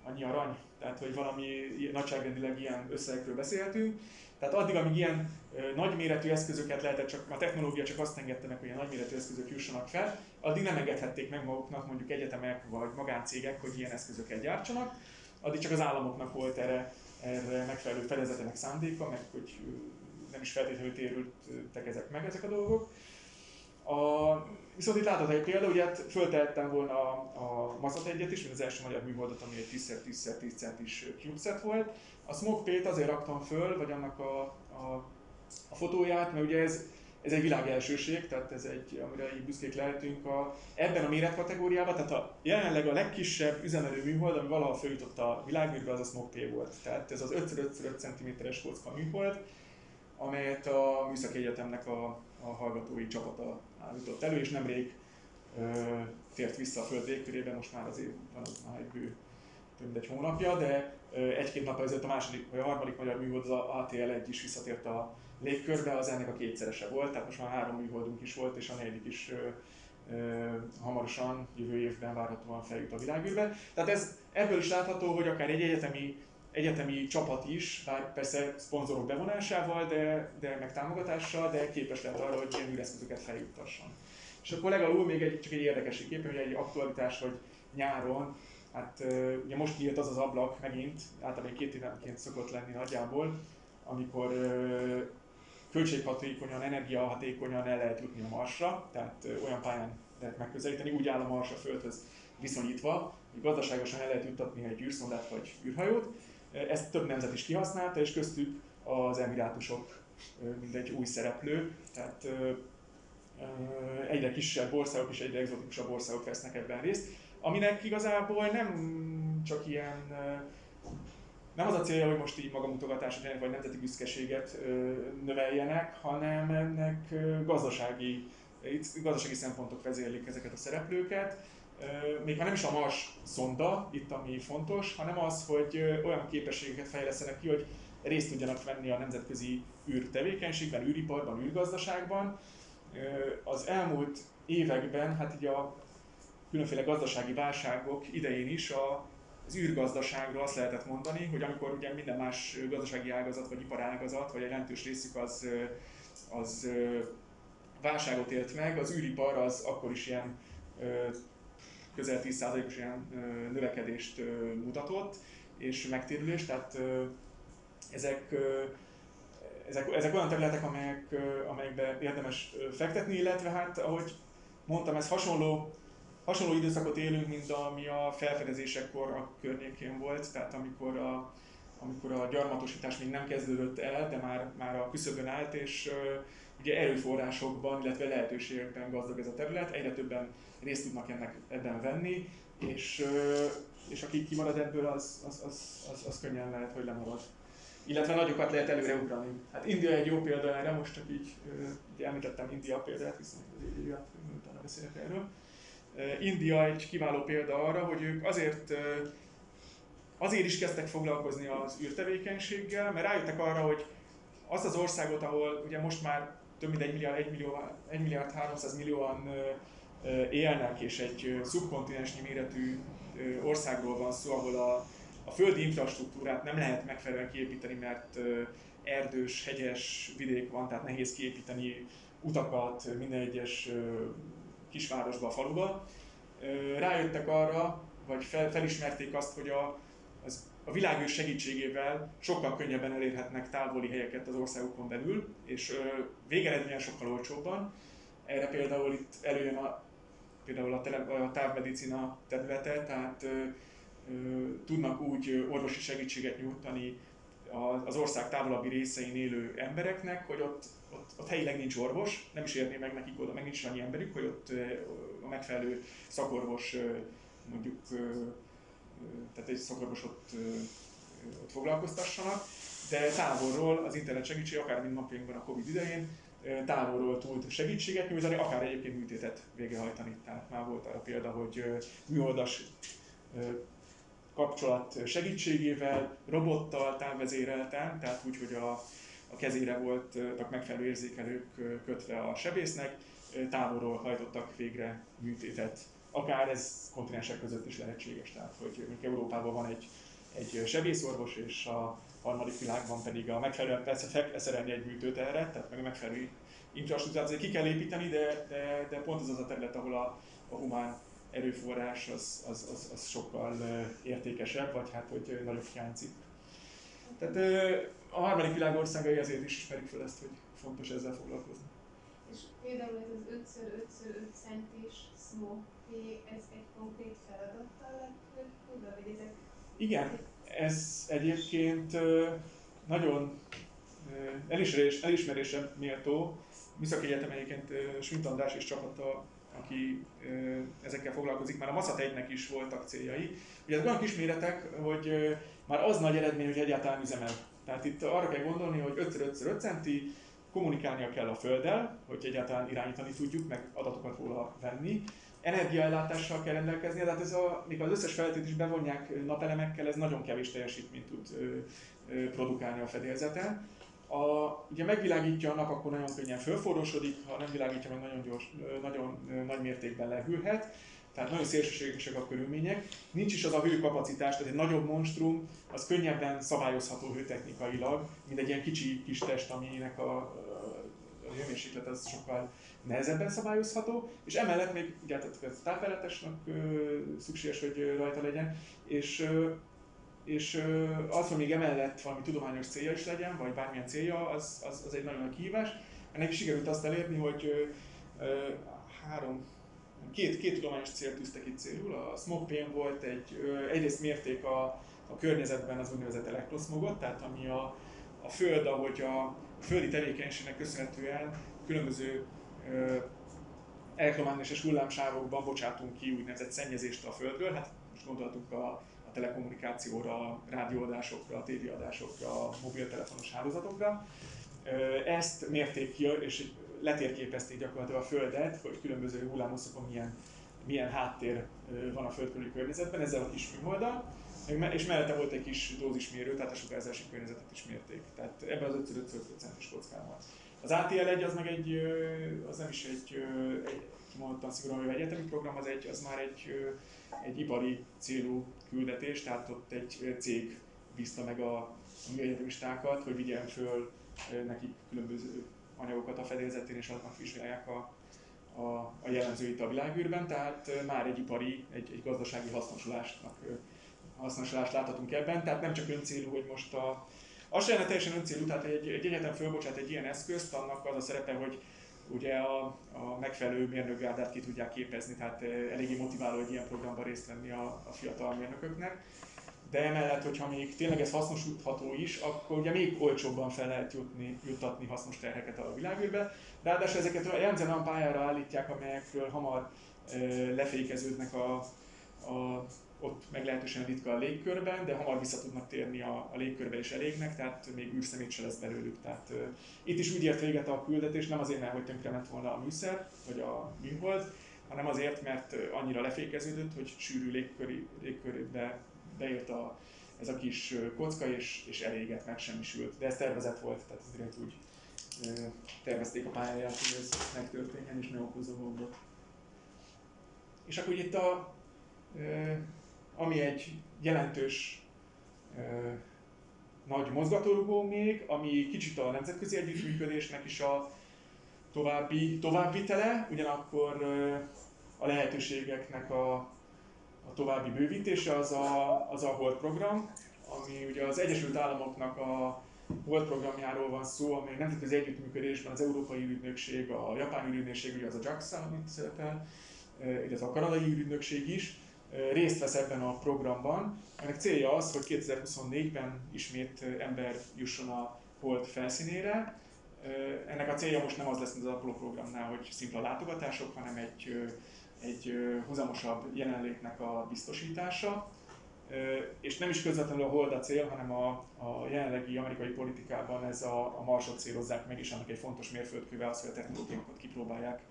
annyi arany, tehát hogy valami nagyságrendileg ilyen összegekről beszélhetünk. Tehát addig, amíg ilyen nagyméretű eszközöket lehetett, csak a technológia csak azt engedte meg, hogy ilyen nagyméretű eszközök jussanak fel, addig nem engedhették meg maguknak mondjuk egyetemek vagy magáncégek, hogy ilyen eszközöket gyártsanak, addig csak az államoknak volt erre, erre megfelelő fedezetenek szándéka, meg hogy nem is feltétlenül térültek ezek meg ezek a dolgok. A, viszont itt látod egy példa, ugye hát föltehettem volna a, a Mazat egyet is, mint az első magyar műholdat, ami egy 10x10x10 centis CubeSat volt. A Smoke P-t azért raktam föl, vagy annak a, a, a fotóját, mert ugye ez, ez egy világelsőség, tehát ez egy, amire így büszkék lehetünk a, ebben a méretkategóriában, tehát a, jelenleg a legkisebb üzemelő műhold, ami valaha följutott a világűrbe, az a Smoke P volt. Tehát ez az 5x5 cm-es kocka műhold, amelyet a Műszaki Egyetemnek a, a hallgatói csapata állított elő, és nemrég ö, tért vissza a Föld légkörébe, most már azért van az már egy bő több mint egy hónapja, de egy-két nap ezelőtt a második vagy a harmadik magyar műhold, az ATL-1 is visszatért a légkörbe, az ennek a kétszerese volt, tehát most már három műholdunk is volt, és a negyedik is ö, ö, hamarosan, jövő évben várhatóan feljut a világűrbe. Tehát ez ebből is látható, hogy akár egy egyetemi egyetemi csapat is, bár persze szponzorok bevonásával, de, de meg támogatással, de képes lehet arra, hogy ilyen űreszközöket feljuttasson. És akkor legalább még egy, csak egy érdekesség kép, hogy egy aktualitás, hogy nyáron, hát ugye most nyílt az az ablak megint, általában két évenként szokott lenni nagyjából, amikor költséghatékonyan, energiahatékonyan el lehet jutni a Marsra, tehát olyan pályán lehet megközelíteni, úgy áll a Mars a Földhöz viszonyítva, hogy gazdaságosan el lehet juttatni egy űrszondát vagy űrhajót, ezt több nemzet is kihasználta, és köztük az emirátusok, mint egy új szereplő, tehát egyre kisebb országok és egyre exotikusabb országok vesznek ebben részt, aminek igazából nem csak ilyen, nem az a célja, hogy most így magamutogatásot vagy nemzeti büszkeséget növeljenek, hanem ennek gazdasági, gazdasági szempontok vezérlik ezeket a szereplőket, még már nem is a Mars szonda itt, ami fontos, hanem az, hogy olyan képességeket fejlesztenek ki, hogy részt tudjanak venni a nemzetközi űrtevékenységben, űriparban, űrgazdaságban. Az elmúlt években, hát így a különféle gazdasági válságok idején is a, az űrgazdaságról azt lehetett mondani, hogy amikor ugye minden más gazdasági ágazat vagy iparágazat, vagy egy jelentős részük az, az válságot élt meg, az űripar az akkor is ilyen közel 10%-os ilyen növekedést mutatott, és megtérülést, tehát ezek, ezek, ezek olyan területek, amelyek, amelyekbe érdemes fektetni, illetve hát ahogy mondtam, ez hasonló, hasonló időszakot élünk, mint ami a felfedezésekor a környékén volt, tehát amikor a, amikor a gyarmatosítás még nem kezdődött el, de már, már a küszöbön állt, és ugye erőforrásokban, illetve lehetőségekben gazdag ez a terület, egyre többen részt tudnak ennek, ebben venni, és, és aki kimarad ebből, az, az, az, az, az könnyen lehet, hogy lemarad. Illetve nagyokat lehet előre ugrani. Hát India egy jó példa erre, most csak így, így említettem India példát, viszont utána beszélek erről. India egy kiváló példa arra, hogy ők azért azért is kezdtek foglalkozni az űrtevékenységgel, mert rájöttek arra, hogy az az országot, ahol ugye most már több mint 1 milliárd, 1 millió, 1 milliárd 300 millióan élnek, és egy szubkontinensnyi méretű országról van szó, ahol a, a földi infrastruktúrát nem lehet megfelelően kiépíteni, mert erdős, hegyes vidék van, tehát nehéz kiépíteni utakat minden egyes kisvárosba, faluba. Rájöttek arra, vagy fel, felismerték azt, hogy a, az, a világűr segítségével sokkal könnyebben elérhetnek távoli helyeket az országokon belül, és végeredményen sokkal olcsóbban. Erre például itt előjön a például a, tele, a távmedicina területe, tehát ö, ö, tudnak úgy orvosi segítséget nyújtani az ország távolabbi részein élő embereknek, hogy ott, ott, ott helyileg nincs orvos, nem is érné meg nekik oda, meg nincs annyi emberük, hogy ott a megfelelő szakorvos mondjuk, tehát egy szakorvos ott, ott foglalkoztassanak, de távolról az internet segítség, akár mint napjainkban a Covid idején, távolról tud segítséget nyújtani, akár egyébként műtétet végrehajtani. Tehát már volt arra példa, hogy műoldas kapcsolat segítségével, robottal távvezérelten, tehát úgy, hogy a, a kezére voltak megfelelő érzékelők kötve a sebésznek, távolról hajtottak végre műtétet. Akár ez kontinensek között is lehetséges, tehát hogy Európában van egy, egy sebészorvos, és a harmadik világban pedig a megfelelően persze fel kell szerelni egy műtőt erre, tehát meg a megfelelő infrastruktúrát azért ki kell építeni, de, de, de pont az az a terület, ahol a, a humán erőforrás az, az, az, az sokkal értékesebb, vagy hát hogy nagyobb hiányzik. Tehát a harmadik világ országai ezért is ismerik fel ezt, hogy fontos ezzel foglalkozni. És például ez az 5x5x5 centis smoke, ez egy konkrét feladattal lett tudva, vagy ezek? Igen, ez egyébként nagyon elismerés, elismerésre méltó. Műszaki Egyetem egyébként Schmidt András és csapata aki ezekkel foglalkozik, már a Maszat 1 is voltak céljai. Ugye ez olyan kis hogy már az nagy eredmény, hogy egyáltalán üzemel. Tehát itt arra kell gondolni, hogy 5x5x5 centi, kommunikálnia kell a Földdel, hogy egyáltalán irányítani tudjuk, meg adatokat róla venni. Energiaellátással kell rendelkezni, tehát ez a, mikor az összes feltét is bevonják napelemekkel, ez nagyon kevés teljesítményt tud produkálni a fedélzeten. A, ugye megvilágítja a nap, akkor nagyon könnyen fölforrósodik, ha nem világítja meg, nagyon, gyors, nagyon nagy mértékben lehűlhet. Tehát nagyon szélsőségesek a körülmények. Nincs is az a hőkapacitás, tehát egy nagyobb monstrum, az könnyebben szabályozható hőtechnikailag, mint egy ilyen kicsi kis test, aminek a hőmérséklet az sokkal nehezebben szabályozható, és emellett még ugye, tehát tápelletesnek szükséges, hogy rajta legyen, és és az, hogy még emellett valami tudományos célja is legyen, vagy bármilyen célja, az, az, az egy nagyon nagy kihívás. Ennek is sikerült azt elérni, hogy három, két, két tudományos célt tűztek itt célul. A smog pain volt egy, egyrészt mérték a, a környezetben az úgynevezett elektroszmogot, tehát ami a, a Föld, ahogy a földi tevékenységnek köszönhetően különböző elektromágneses hullámsávokban bocsátunk ki úgynevezett szennyezést a Földről. Hát most gondoltunk a telekommunikációra, a rádióadásokra, a tévéadásokra, mobiltelefonos hálózatokra. Ezt mérték ki, és letérképezték gyakorlatilag a Földet, hogy különböző hullámoszokon milyen, milyen háttér van a Föld körüli környezetben, ezzel a kis műholddal, és mellette volt egy kis dózismérő, tehát a sugárzási környezetet is mérték. Tehát ebben az 5-5-5%-os kockában. Az ATL1 az meg egy, az nem is egy, egy kimondottan szigorúan egyetemi program, az, egy, az már egy, egy ipari célú küldetés, tehát ott egy cég bízta meg a, a műegyetemistákat, hogy vigyen föl nekik különböző anyagokat a fedélzetén, és azoknak vizsgálják a, a, a jellemzőit a világűrben, tehát már egy ipari, egy, egy gazdasági hasznosulásnak hasznosulást láthatunk ebben, tehát nem csak öncélú, hogy most a, az sem teljesen öncélú, tehát egy, egy egyetem fölbocsát egy ilyen eszközt, annak az a szerepe, hogy ugye a, a megfelelő mérnökgárdát ki tudják képezni, tehát eléggé motiváló egy ilyen programban részt venni a, a fiatal mérnököknek. De emellett, hogyha még tényleg ez hasznosítható is, akkor ugye még olcsóbban fel lehet jutni, juttatni hasznos terheket a világűrbe. Ráadásul ezeket jellemzően olyan pályára állítják, amelyekről hamar e, lefékeződnek a, a ott meglehetősen ritka a légkörben, de hamar vissza tudnak térni a, a légkörbe is elégnek, tehát még űrszemét se lesz belőlük. Tehát uh, itt is úgy ért véget a küldetés, nem azért, mert hogy tönkrement volna a műszer, vagy a műhold, hanem azért, mert annyira lefékeződött, hogy sűrű légköri, légkörbe beért a, ez a kis kocka, és, és eléget, megsemmisült. De ez tervezett volt, tehát direkt úgy uh, tervezték a pályáját, hogy ez megtörténjen, és ne okozza gondot. És akkor itt a ami egy jelentős ö, nagy mozgatórugó még, ami kicsit a nemzetközi együttműködésnek is a további, továbbvitele, ugyanakkor ö, a lehetőségeknek a, a további bővítése az a, az a HOLD program, ami ugye az Egyesült Államoknak a HOLD programjáról van szó, ami nemzetközi együttműködésben az Európai Ügynökség, a Japán Ügynökség, ugye az a JAXA, amit szerepel, illetve a kanadai ügynökség is, részt vesz ebben a programban. Ennek célja az, hogy 2024-ben ismét ember jusson a hold felszínére. Ennek a célja most nem az lesz, mint az Apollo programnál, hogy szimpla látogatások, hanem egy, egy huzamosabb jelenlétnek a biztosítása. És nem is közvetlenül a hold a cél, hanem a, a jelenlegi amerikai politikában ez a, a marsot célozzák meg, és annak egy fontos mérföldkővel az, hogy a technológiákat kipróbálják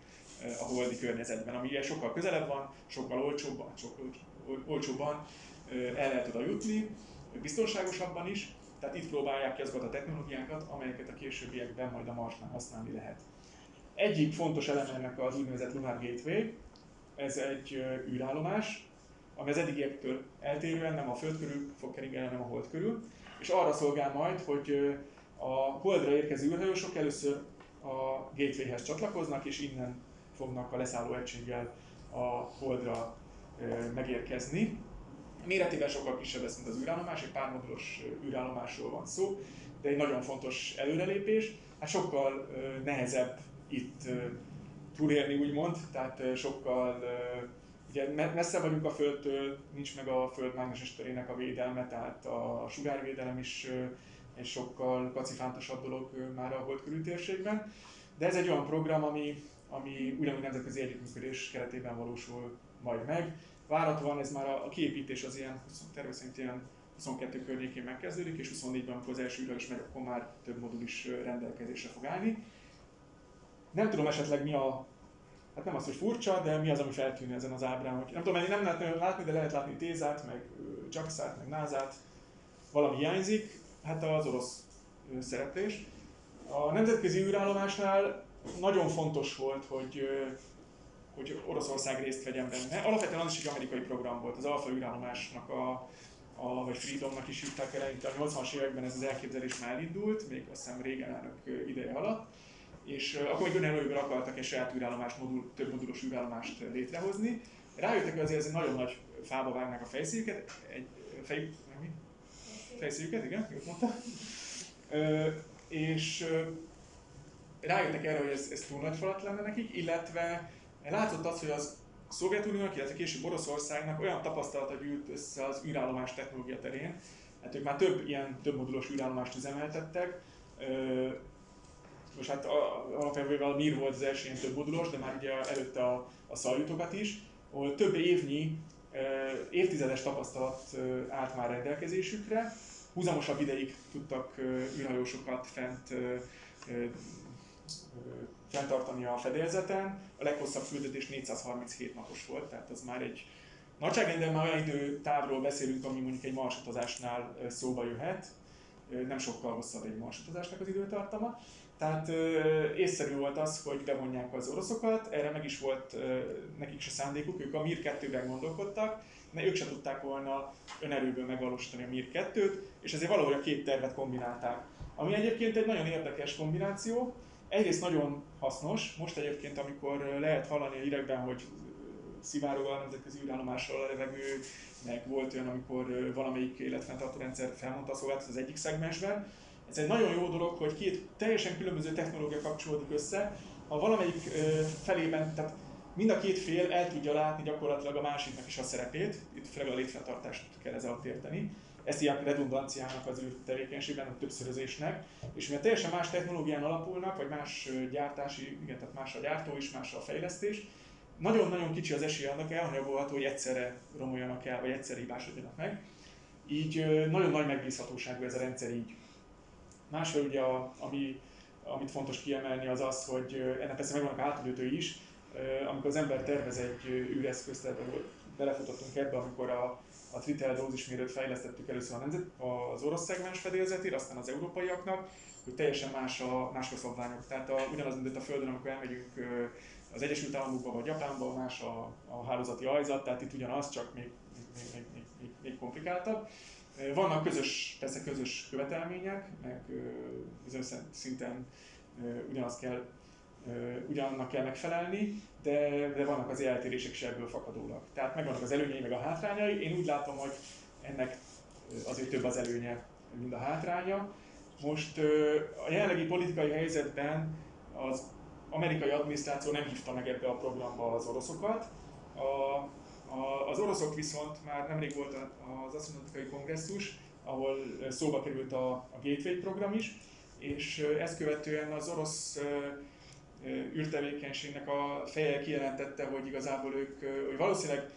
a holdi környezetben, ami sokkal közelebb van, sokkal olcsóbban, sokkal olcsóbban el lehet oda jutni, biztonságosabban is, tehát itt próbálják ki azokat a technológiákat, amelyeket a későbbiekben majd a Marsnál használni lehet. Egyik fontos eleme ennek az úgynevezett Lunar Gateway, ez egy űrállomás, ami az eddigiektől eltérően nem a Föld körül fog keringelni, hanem a Hold körül, és arra szolgál majd, hogy a Holdra érkező űrhajósok először a gatewayhez csatlakoznak, és innen fognak a leszálló egységgel a Holdra megérkezni. Méretében sokkal kisebb lesz, mint az űrállomás, egy pár modulos űrállomásról van szó, de egy nagyon fontos előrelépés. Hát sokkal nehezebb itt túlélni, úgymond, tehát sokkal ugye messze vagyunk a Földtől, nincs meg a Föld mágneses terének a védelme, tehát a sugárvédelem is egy sokkal kacifántosabb dolog már a hold körül térségben. De ez egy olyan program, ami, ami ugyanúgy nemzetközi együttműködés keretében valósul majd meg. Várhatóan ez már a, a kiépítés az ilyen, tervez szerint ilyen 22 környékén megkezdődik, és 24-ben, amikor az első űrhő is megy, akkor már több modul is rendelkezésre fog állni. Nem tudom esetleg mi a, hát nem az, hogy furcsa, de mi az, ami feltűnő ezen az ábrán, hogy nem tudom, nem lehet látni, de lehet látni Tézát, meg Jaxát, meg Názát, valami hiányzik, hát az orosz szereplés. A nemzetközi űrállomásnál nagyon fontos volt, hogy hogy Oroszország részt vegyen benne. Alapvetően az is egy amerikai program volt, az Alfa űrállomásnak a, a, vagy Freedomnak is hívták eleinte, a 80-as években ez az elképzelés már elindult, még azt hiszem régen elnök ideje alatt, és akkor még önerőből akartak egy saját űrállomást, modul, több modulos űrállomást létrehozni. Rájöttek, hogy azért ez egy nagyon nagy fába vágnak a fejszéjüket, egy fej, mi? fejszéjüket, igen, jól mondta. Uh, és rájöttek erre, hogy ez, ez túl nagy falat lenne nekik, illetve látszott az, hogy az Szovjetuniónak, illetve később Oroszországnak olyan tapasztalata gyűlt össze az űrállomás technológia terén, hát ők már több ilyen több modulos űrállomást üzemeltettek, most hát alapvetően a Mir volt az első ilyen több modulos, de már ugye előtte a, a szaljutokat is, ahol több évnyi, évtizedes tapasztalat állt már rendelkezésükre, húzamosabb ideig tudtak űrhajósokat fent fenntartani a fedélzeten. A leghosszabb küldetés 437 napos volt, tehát az már egy nagyságrendben már olyan időtávról beszélünk, ami mondjuk egy marsutazásnál szóba jöhet. Nem sokkal hosszabb egy marsutazásnak az időtartama. Tehát észszerű volt az, hogy bevonják az oroszokat, erre meg is volt nekik se szándékuk, ők a Mir 2-ben gondolkodtak, de ők se tudták volna önerőből megvalósítani a Mir 2-t, és ezért valahogy a két tervet kombinálták. Ami egyébként egy nagyon érdekes kombináció, egyrészt nagyon hasznos, most egyébként, amikor lehet hallani a hírekben, hogy szivárog a nemzetközi űrállomásról a levegő, meg volt olyan, amikor valamelyik életfenntartó rendszer felmondta a szolgáltat az egyik szegmensben. Ez egy nagyon jó dolog, hogy két teljesen különböző technológia kapcsolódik össze. Ha valamelyik felében, tehát mind a két fél el tudja látni gyakorlatilag a másiknak is a szerepét, itt főleg a létfenntartást kell ez alatt érteni, ezt hívják redundanciának az ő tevékenységben, a többszörözésnek, és mivel teljesen más technológián alapulnak, vagy más gyártási, igen, tehát más a gyártó is, más a fejlesztés, nagyon-nagyon kicsi az esély annak elhanyagolható, hogy egyszerre romoljanak el, vagy egyszerre hibásodjanak meg. Így nagyon nagy megbízhatóságú ez a rendszer így. Másfél ugye, a, ami, amit fontos kiemelni, az az, hogy ennek persze megvannak átülőtői is, amikor az ember tervez egy űreszközt, belefutottunk ebbe, amikor a, a tritel dózismérőt fejlesztettük először a nemzet, az orosz szegmens fedélzetére, aztán az európaiaknak, hogy teljesen más a, más a szabványok. Tehát a, ugyanaz, mint a Földön, amikor elmegyünk az Egyesült Államokba vagy Japánba, más a, a hálózati ajzat, tehát itt ugyanaz, csak még, még, még, még, még, még komplikáltabb. Vannak közös, persze közös követelmények, meg bizonyos szinten ugyanazt kell ugyanannak kell megfelelni, de, de vannak az eltérések is ebből fakadólag. Tehát megvannak az előnyei, meg a hátrányai. Én úgy látom, hogy ennek azért több az előnye, mint a hátránya. Most a jelenlegi politikai helyzetben az amerikai adminisztráció nem hívta meg ebbe a programba az oroszokat. A, Az oroszok viszont már nemrég volt az asztronautikai kongresszus, ahol szóba került a, a Gateway program is, és ezt követően az orosz űrtevékenységnek a feje kijelentette, hogy igazából ők, hogy valószínűleg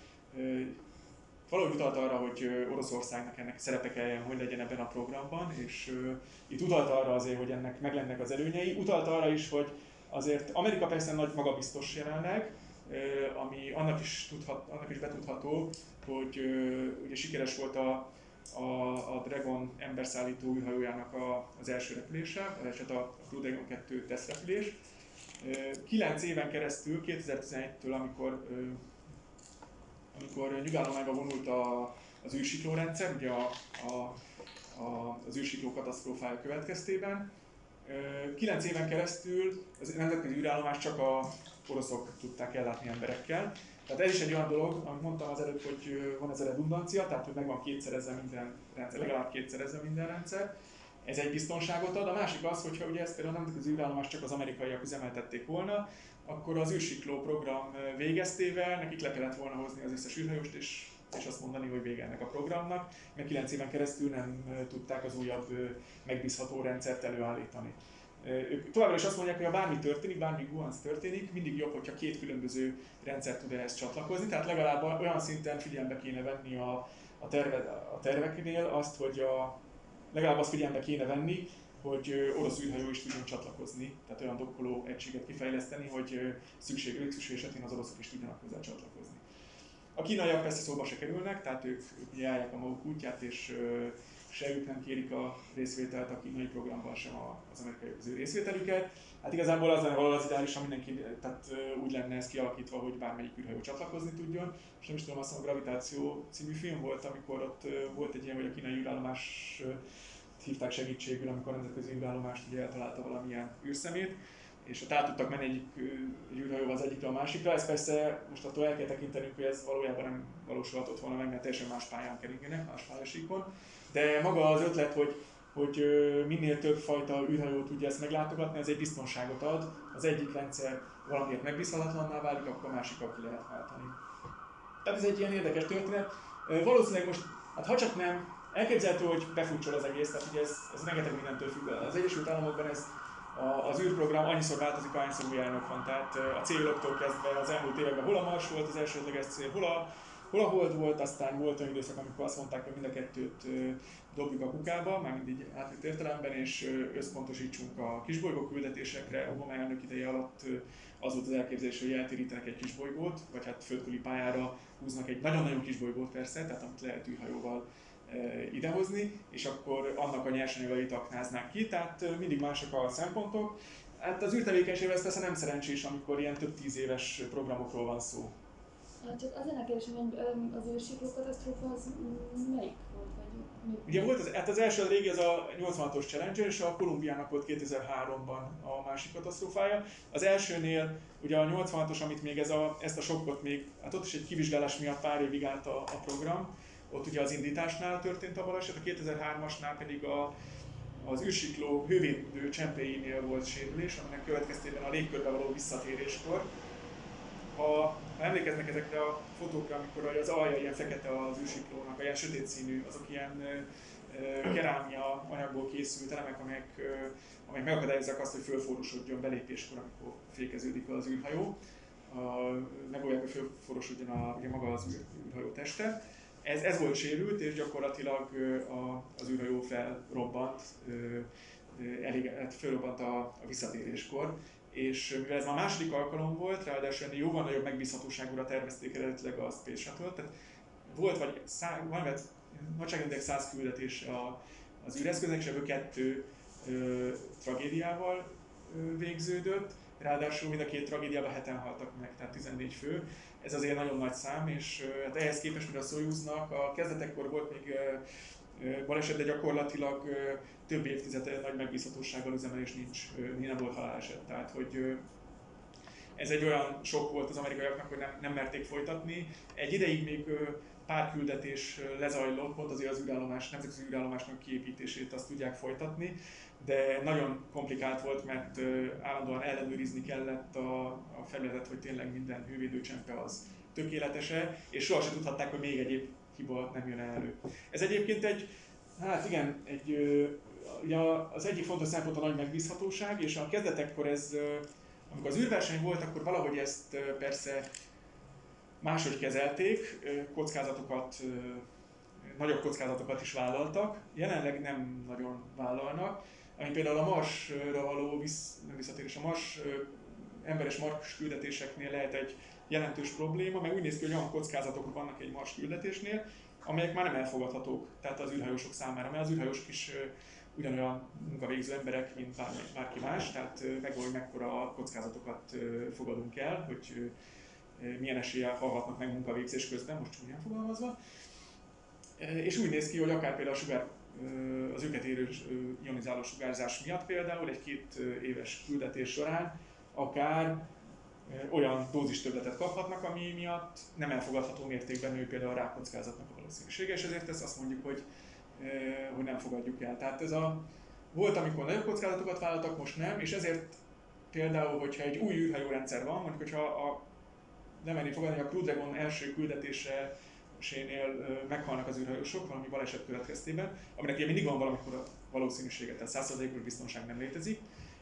valahogy utalt arra, hogy Oroszországnak ennek szerepe kelljen, hogy legyen ebben a programban, és itt utalt arra azért, hogy ennek meg lennek az előnyei. Utalt arra is, hogy azért Amerika persze nagy magabiztos jelenleg, ami annak is, tudhat, annak is betudható, hogy ugye sikeres volt a, a, a Dragon emberszállító űrhajójának a, az első repülése, vagy a, Crew Dragon 2 tesztrepülés. Kilenc éven keresztül, 2011-től, amikor amikor nyugállományba vonult a, az űrsikló rendszer, ugye a, a, a, az űrsikló katasztrófája következtében. Kilenc éven keresztül az nemzetközi űrállomás csak a oroszok tudták ellátni emberekkel. Tehát ez is egy olyan dolog, amit mondtam az előbb, hogy van ez a redundancia, tehát hogy megvan kétszerezve minden rendszer, legalább kétszerezve minden rendszer. Ez egy biztonságot ad. A másik az, hogyha ugye ezt például a nemzetközi űrállomás csak az amerikaiak üzemeltették volna, akkor az űrsikló program végeztével nekik le kellett volna hozni az összes űrhajóst, és, és azt mondani, hogy vége ennek a programnak, mert 9 éven keresztül nem tudták az újabb megbízható rendszert előállítani. Ők továbbra is azt mondják, hogy ha bármi történik, bármi guanc történik, mindig jobb, hogyha két különböző rendszer tud ehhez csatlakozni, tehát legalább olyan szinten figyelembe kéne venni a, a, terve, a terveknél azt, hogy a, legalább azt figyelembe kéne venni, hogy orosz űrhajó is tudjon csatlakozni, tehát olyan dokkoló egységet kifejleszteni, hogy szükség, szükség esetén az oroszok is tudjanak hozzá csatlakozni. A kínaiak persze szóba se kerülnek, tehát ők, ők járják a maguk útját, és se ők nem kérik a részvételt a kínai programban, sem az amerikai az ő részvételüket. Hát igazából az lenne valahol az ideális, ha mindenki, tehát úgy lenne ez kialakítva, hogy bármelyik űrhajó csatlakozni tudjon. És nem is tudom, azt mondom, a Gravitáció című film volt, amikor ott volt egy ilyen, hogy a kínai űrállomás hívták segítségül, amikor a nemzetközi űrállomást ugye eltalálta valamilyen űrszemét, és ott át tudtak menni egy, egy űrhajóval az egyikre a másikra. Ez persze most attól el kell tekintenünk, hogy ez valójában nem valósulhatott volna meg, mert teljesen más pályán keringenek, más pályasíkon. De maga az ötlet, hogy, hogy minél több fajta űrhajó tudja ezt meglátogatni, ez egy biztonságot ad. Az egyik rendszer valamiért megbízhatatlanná válik, akkor a másikat ki lehet váltani. Tehát ez egy ilyen érdekes történet. Valószínűleg most, hát ha csak nem Elképzelhető, hogy befutcsol az egész, tehát ugye ez, ez rengeteg mindentől függ. Az Egyesült Államokban ez a, az űrprogram annyiszor változik, ahányszor új elnök van. Tehát a céloktól kezdve az elmúlt években hol a Mars volt az elsődleges cél, hol a, hol a Hold volt, aztán volt olyan időszak, amikor azt mondták, hogy mind a kettőt dobjuk a kukába, már mindig átvitt értelemben, és összpontosítsunk a kisbolygó küldetésekre. Obama elnök ideje alatt az volt az elképzelés, hogy eltérítenek egy kisbolygót, vagy hát földküli pályára húznak egy nagyon-nagyon kisbolygót persze, tehát amit lehet űrhajóval idehozni, és akkor annak a nyersanyagait aknáznák ki, tehát mindig mások a szempontok. Hát az űrtevékenység ez persze nem szerencsés, amikor ilyen több tíz éves programokról van szó. Csak az a kérdésem, hogy az űrsikló katasztrófa az melyik volt? Vagy Ugye volt az, hát az első a régi, az a 86-os Challenger, és a Kolumbiának volt 2003-ban a másik katasztrófája. Az elsőnél, ugye a 86-os, amit még ez a, ezt a sokkot még, hát ott is egy kivizsgálás miatt pár évig állt a, a program, ott ugye az indításnál történt a baleset, a 2003-asnál pedig a, az űrsikló hővédő csempéinél volt sérülés, aminek következtében a légkörbe való visszatéréskor. Ha emlékeznek ezekre a fotókra, amikor az alja ilyen fekete az űrsiklónak, ilyen sötét színű, azok ilyen kerámia anyagból készült elemek, amelyek, amelyek megakadályozzák azt, hogy fölforosodjon belépéskor, amikor fékeződik az űrhajó. Megoldják, hogy fölforosodjon a, ugye maga az űrhajó teste ez, ez volt sérült, és gyakorlatilag a, az űrhajó felrobbant, elég, hát felrobbant a, a visszatéréskor, és mivel ez már a második alkalom volt, ráadásul ennél jóval nagyobb megbízhatóságúra tervezték eredetileg a Space Shuttle, tehát volt vagy szá, van, nagyságrendileg száz küldetés a, az űreszköznek, és ebből kettő ö, tragédiával ö, végződött, ráadásul mind a két tragédiában heten haltak meg, tehát 14 fő, ez azért nagyon nagy szám, és hát ehhez képest, hogy a Soyuznak a kezdetekkor volt még baleset, de gyakorlatilag több évtized nagy megbízhatósággal üzemelés nincs, nem volt haláleset. Tehát, hogy ez egy olyan sok volt az amerikaiaknak, hogy nem, nem merték folytatni. Egy ideig még pár küldetés lezajlott, pont azért az űrállomás, nemzetközi űrállomásnak kiépítését azt tudják folytatni, de nagyon komplikált volt, mert állandóan ellenőrizni kellett a, a felületet, hogy tényleg minden hővédőcsempe az tökéletese, és sohasem tudhatták, hogy még egyéb hiba nem jön elő. Ez egyébként egy, hát igen, egy, ugye az egyik fontos szempont a nagy megbízhatóság, és a kezdetekkor ez, amikor az űrverseny volt, akkor valahogy ezt persze máshogy kezelték, kockázatokat, nagyobb kockázatokat is vállaltak, jelenleg nem nagyon vállalnak, ami például a Marsra való visz, nem visszatérés, a Mars emberes Mars küldetéseknél lehet egy jelentős probléma, meg úgy néz ki, hogy olyan kockázatok vannak egy Mars küldetésnél, amelyek már nem elfogadhatók, tehát az űrhajósok számára, mert az űrhajósok is ugyanolyan munkavégző emberek, mint bárki más, tehát megvan, hogy mekkora kockázatokat fogadunk el, hogy milyen eséllyel hallhatnak meg munkavégzés közben, most csúnyán fogalmazva. És úgy néz ki, hogy akár például a sugár, az őket érő ionizáló sugárzás miatt például egy két éves küldetés során akár olyan dózis többletet kaphatnak, ami miatt nem elfogadható mértékben nő például a rákockázatnak a valószínűsége, és ezért ezt azt mondjuk, hogy, hogy nem fogadjuk el. Tehát ez a, volt, amikor nagyobb kockázatokat vállaltak, most nem, és ezért például, hogyha egy új űrhajórendszer van, mondjuk, hogyha a, nem menni fogadni, a Crew Dragon első küldetése sénél meghalnak az űrhajósok valami baleset következtében, aminek ugye mindig van valamikor a valószínűsége, tehát 100%-os biztonság nem létezik.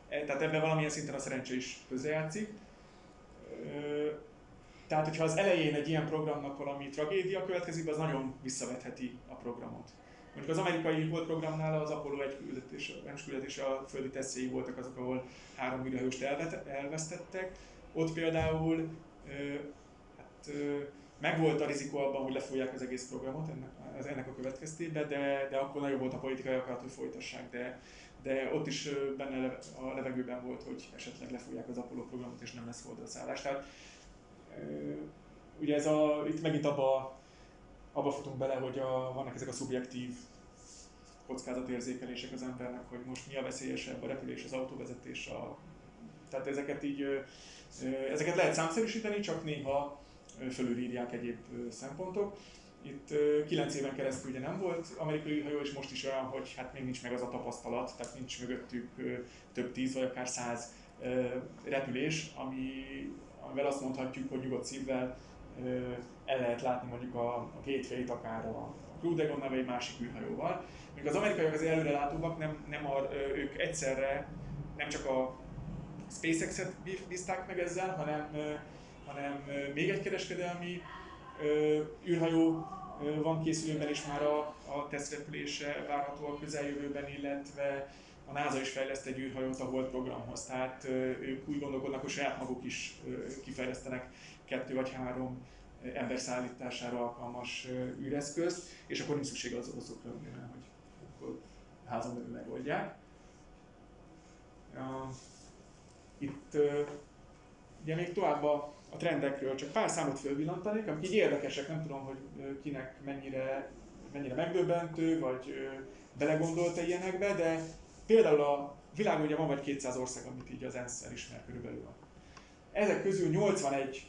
E, tehát ebben valamilyen szinten a szerencse is közrejátszik. Tehát, hogyha az elején egy ilyen programnak valami tragédia következik, az nagyon visszavetheti a programot. Mondjuk az amerikai volt programnál az Apollo egy küldetés, küldetés a földi tesztjei voltak azok, ahol három űrhajóst elvesztettek. Ott például hát, megvolt a rizikó abban, hogy lefújják az egész programot ennek, ennek a következtében, de, de akkor nagyobb volt a politikai akarat, hogy folytassák, de, de ott is benne a levegőben volt, hogy esetleg lefújják az Apollo programot, és nem lesz szállás. Tehát ugye ez a, itt megint abba, abba futunk bele, hogy a, vannak ezek a szubjektív kockázatérzékelések az embernek, hogy most mi a veszélyesebb, a repülés, az autóvezetés, a, tehát ezeket így, ezeket lehet számszerűsíteni, csak néha fölülírják egyéb szempontok. Itt 9 éven keresztül ugye nem volt amerikai hajó, és most is olyan, hogy hát még nincs meg az a tapasztalat, tehát nincs mögöttük több tíz vagy akár száz repülés, ami, amivel azt mondhatjuk, hogy nyugodt szívvel el lehet látni mondjuk a, a gateway akár a Crew Dragon neve egy másik űrhajóval. Míg az amerikaiak az előrelátóbbak, nem, nem a, ők egyszerre nem csak a SpaceX-et bízták meg ezzel, hanem, hanem még egy kereskedelmi űrhajó van készülőben is már a, a tesztrepülése várható a közeljövőben, illetve a NASA is fejleszt egy űrhajót a Hold programhoz, tehát ők úgy gondolkodnak, hogy saját maguk is kifejlesztenek kettő vagy három ember szállítására alkalmas űreszközt, és akkor nincs szükség az oroszokra, hogy akkor házon belül megoldják. Itt ugye még tovább a a trendekről csak pár számot fölvillantanék, amik így érdekesek, nem tudom, hogy kinek mennyire, mennyire megdöbbentő, vagy belegondolta ilyenekbe, de például a világon ugye van vagy 200 ország, amit így az ENSZ elismer körülbelül. Ezek közül 81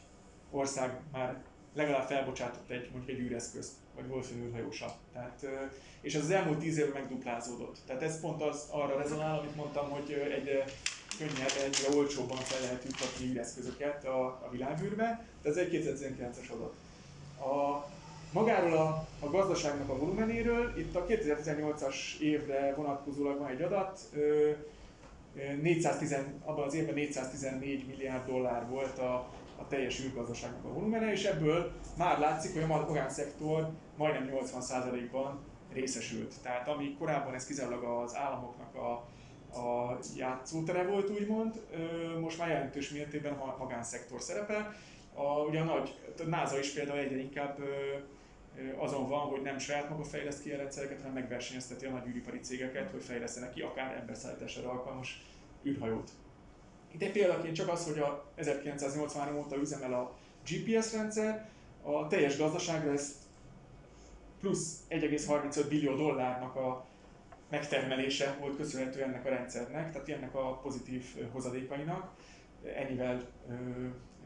ország már legalább felbocsátott egy, mondjuk egy űreszközt, vagy Wolfenű űrhajósat. Tehát, és ez az elmúlt 10 évben megduplázódott. Tehát ez pont az arra rezonál, amit mondtam, hogy egyre könnyebb, egyre olcsóbban fel lehet juttatni űreszközöket a, a világűrbe, de ez egy 2019-es adat. A, magáról a, a gazdaságnak a volumenéről, itt a 2018-as évre vonatkozólag van egy adat, 410, abban az évben 414 milliárd dollár volt a, a teljes űrgazdaságnak a volumene, és ebből már látszik, hogy a magánszektor majdnem 80%-ban részesült. Tehát ami korábban ez kizárólag az államoknak a a játszótere volt úgymond, most már jelentős mértékben a magánszektor szerepel. A, ugye a nagy, a NASA is például egyre inkább azon van, hogy nem saját maga fejleszt ki a rendszereket, hanem megversenyezteti a nagy űripari cégeket, hogy fejlesztenek ki akár emberszállításra alkalmas űrhajót. Egy példaként csak az, hogy a 1983 óta üzemel a GPS rendszer, a teljes gazdaságra ez plusz 1,35 billió dollárnak a megtermelése volt köszönhető ennek a rendszernek, tehát ennek a pozitív hozadékainak, ennyivel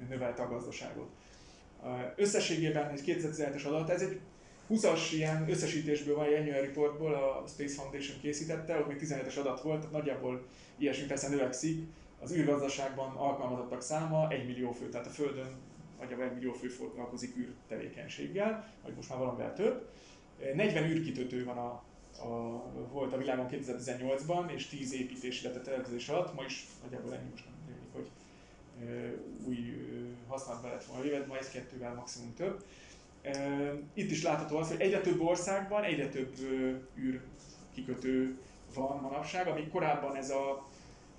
növelte a gazdaságot. Összességében egy 2017-es adat, ez egy 20-as ilyen összesítésből van, egy annual reportból a Space Foundation készítette, ott még 17-es adat volt, nagyjából ilyesmi persze növekszik, az űrgazdaságban alkalmazottak száma 1 millió fő, tehát a Földön nagyjából egy millió fő foglalkozik űr tevékenységgel, vagy most már valamivel több. 40 űrkitötő van a, a, volt a világon 2018-ban, és 10 építés, illetve tervezés alatt, ma is nagyjából ennyi most nem tűnik, hogy új használatba lett volna jövet, ma egy-kettővel maximum több. Itt is látható az, hogy egyre több országban egyre több űr kikötő van manapság, ami korábban ez a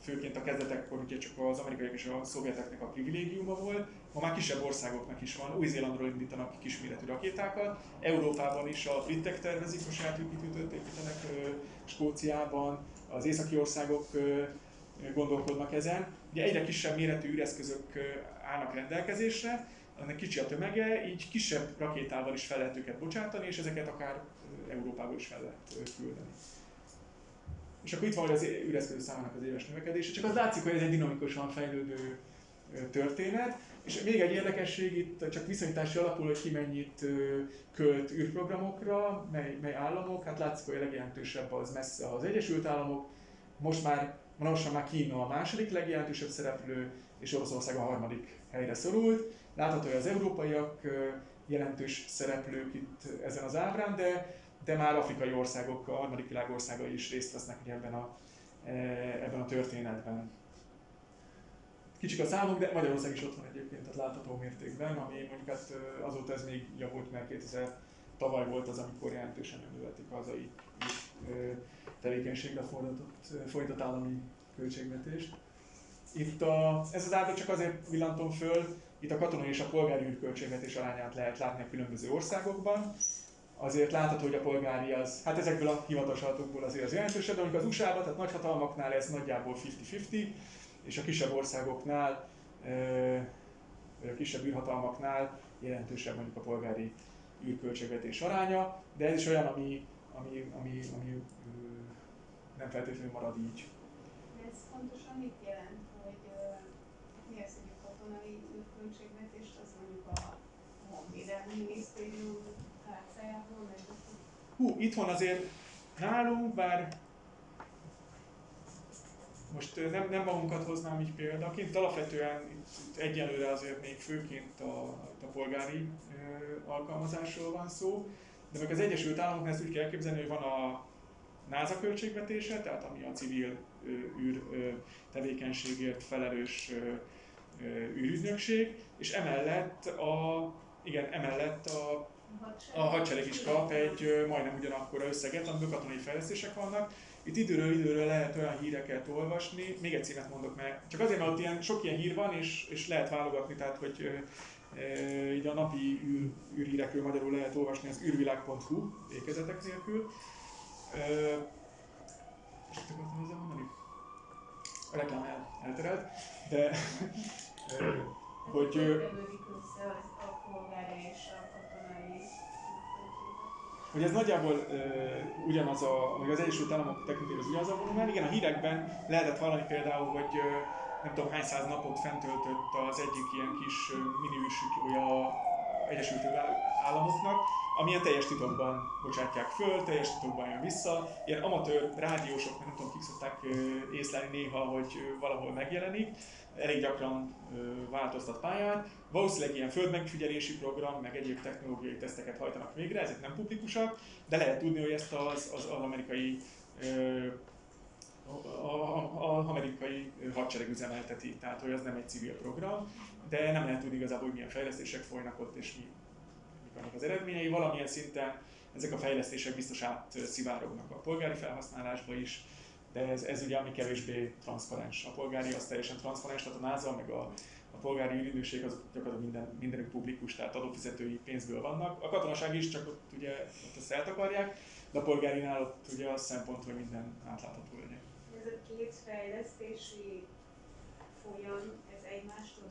főként a kezdetekkor ugye csak az amerikaiak és a szovjeteknek a privilégiuma volt, ma már kisebb országoknak is van. Új-Zélandról indítanak kisméretű rakétákat, Európában is a britek tervezik, a saját űrkitűtőt építenek, Skóciában, az északi országok gondolkodnak ezen. Ugye egyre kisebb méretű űreszközök állnak rendelkezésre, ennek kicsi a tömege, így kisebb rakétával is fel lehet őket bocsátani, és ezeket akár Európából is fel lehet küldeni. És akkor itt van az üreszkedő számának az éves növekedése, csak az látszik, hogy ez egy dinamikusan fejlődő történet. És még egy érdekesség itt csak viszonyítási alapul, hogy ki mennyit költ űrprogramokra, mely, mely államok. Hát látszik, hogy a legjelentősebb az messze az Egyesült Államok. Most már, lassan már Kína a második legjelentősebb szereplő, és Oroszország a harmadik helyre szorult. Látható, hogy az európaiak jelentős szereplők itt ezen az ábrán, de, de már afrikai országok, a harmadik világ országai is részt vesznek ebben a, e, ebben a történetben. Kicsik a számok, de Magyarország is ott van egyébként, tehát látható mértékben, ami mondjuk hát azóta ez még javult, mert 2000 tavaly volt az, amikor jelentősen növelték a hazai tevékenységre fordított állami költségvetést. Itt a, ez az ábra csak azért villantom föl, itt a katonai és a polgári űrköltségvetés arányát lehet látni a különböző országokban. Azért látható, hogy a polgári az, hát ezekből a hivatalos azért az jelentősebb, de az USA-ban, tehát nagyhatalmaknál ez nagyjából 50-50, és a kisebb országoknál, vagy a kisebb űrhatalmaknál jelentősebb mondjuk a polgári űrköltségvetés aránya, de ez is olyan, ami, ami, ami, ami nem feltétlenül marad így. Ez pontosan mit jelent, hogy mi az, hogy a katonai költségvetést, az mondjuk a Honvédelmi Minisztérium tárcájából megy? Hú, itthon azért nálunk, bár most nem, nem magunkat hoznám így példaként, alapvetően itt egyelőre azért még főként a, a polgári alkalmazásról van szó, de meg az Egyesült Államoknál ezt úgy kell elképzelni, hogy van a NASA költségvetése, tehát ami a civil űr tevékenységért felelős űrügynökség, és emellett a, igen, emellett a, a hadsereg is kap egy majdnem ugyanakkora összeget, amiből katonai fejlesztések vannak. Itt időről időről lehet olyan híreket olvasni, még egy címet mondok, mert csak azért, mert ott ilyen, sok ilyen hír van, és, és lehet válogatni, tehát hogy e, így a napi űr, űrhírekről magyarul lehet olvasni az űrvilág.hu ékezetek nélkül. E, és akartam ezzel mondani? A reklám el, elterelt, de hogy... össze a katonai hogy ez nagyjából uh, ugyanaz a, vagy az Egyesült Államok tekintetében az ugyanaz a volumen. Igen, a hírekben lehetett hallani például, hogy uh, nem tudom hány száz napot fentöltött az egyik ilyen kis mini űrsiklója Egyesült Államoknak, amilyen teljes titokban bocsátják föl, teljes titokban jön vissza. Ilyen amatőr rádiósok, nem tudom, kik szokták észlelni néha, hogy valahol megjelenik elég gyakran változtat pályát. Valószínűleg ilyen földmegfigyelési program, meg egyéb technológiai teszteket hajtanak végre, ezek nem publikusak, de lehet tudni, hogy ezt az, az, az amerikai ö, a, a, a, a amerikai hadsereg üzemelteti, tehát hogy az nem egy civil program, de nem lehet tudni igazából, hogy milyen fejlesztések folynak ott, és mi, mik vannak az eredményei. Valamilyen szinten ezek a fejlesztések biztos átszivárognak a polgári felhasználásba is, de ez, ez ugye ami kevésbé transzparens. A polgári az teljesen transzparens, tehát a NASA meg a, a polgári ügynökség az gyakorlatilag minden, mindenük publikus, tehát adófizetői pénzből vannak. A katonaság is csak ott ugye ott azt eltakarják, de a polgárinál ott ugye az szempont, hogy minden átlátható legyen. Ez a két fejlesztési folyam, ez egymástól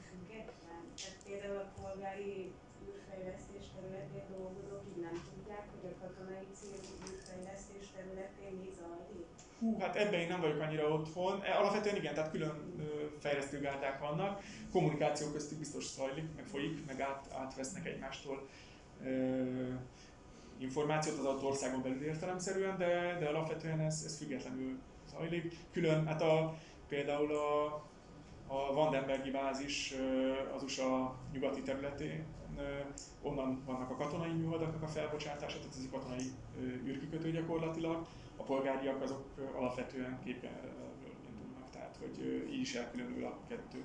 például a polgári űrfejlesztés területén dolgozók így nem tudják, hogy a katonai célú űrfejlesztés területén mi zajlik? Hú, hát ebben én nem vagyok annyira otthon. E, alapvetően igen, tehát külön fejlesztőgárdák vannak. Kommunikáció köztük biztos zajlik, meg folyik, meg át, átvesznek egymástól információt az adott országon belül értelemszerűen, de, de alapvetően ez, ez függetlenül zajlik. Külön, hát a, például a, a Vandenbergi bázis az USA nyugati területén, onnan vannak a katonai műholdaknak a felbocsátása, tehát ez egy katonai űrkikötő gyakorlatilag, a polgáriak azok alapvetően képerről indulnak, tehát hogy így is elkülönül a kettő.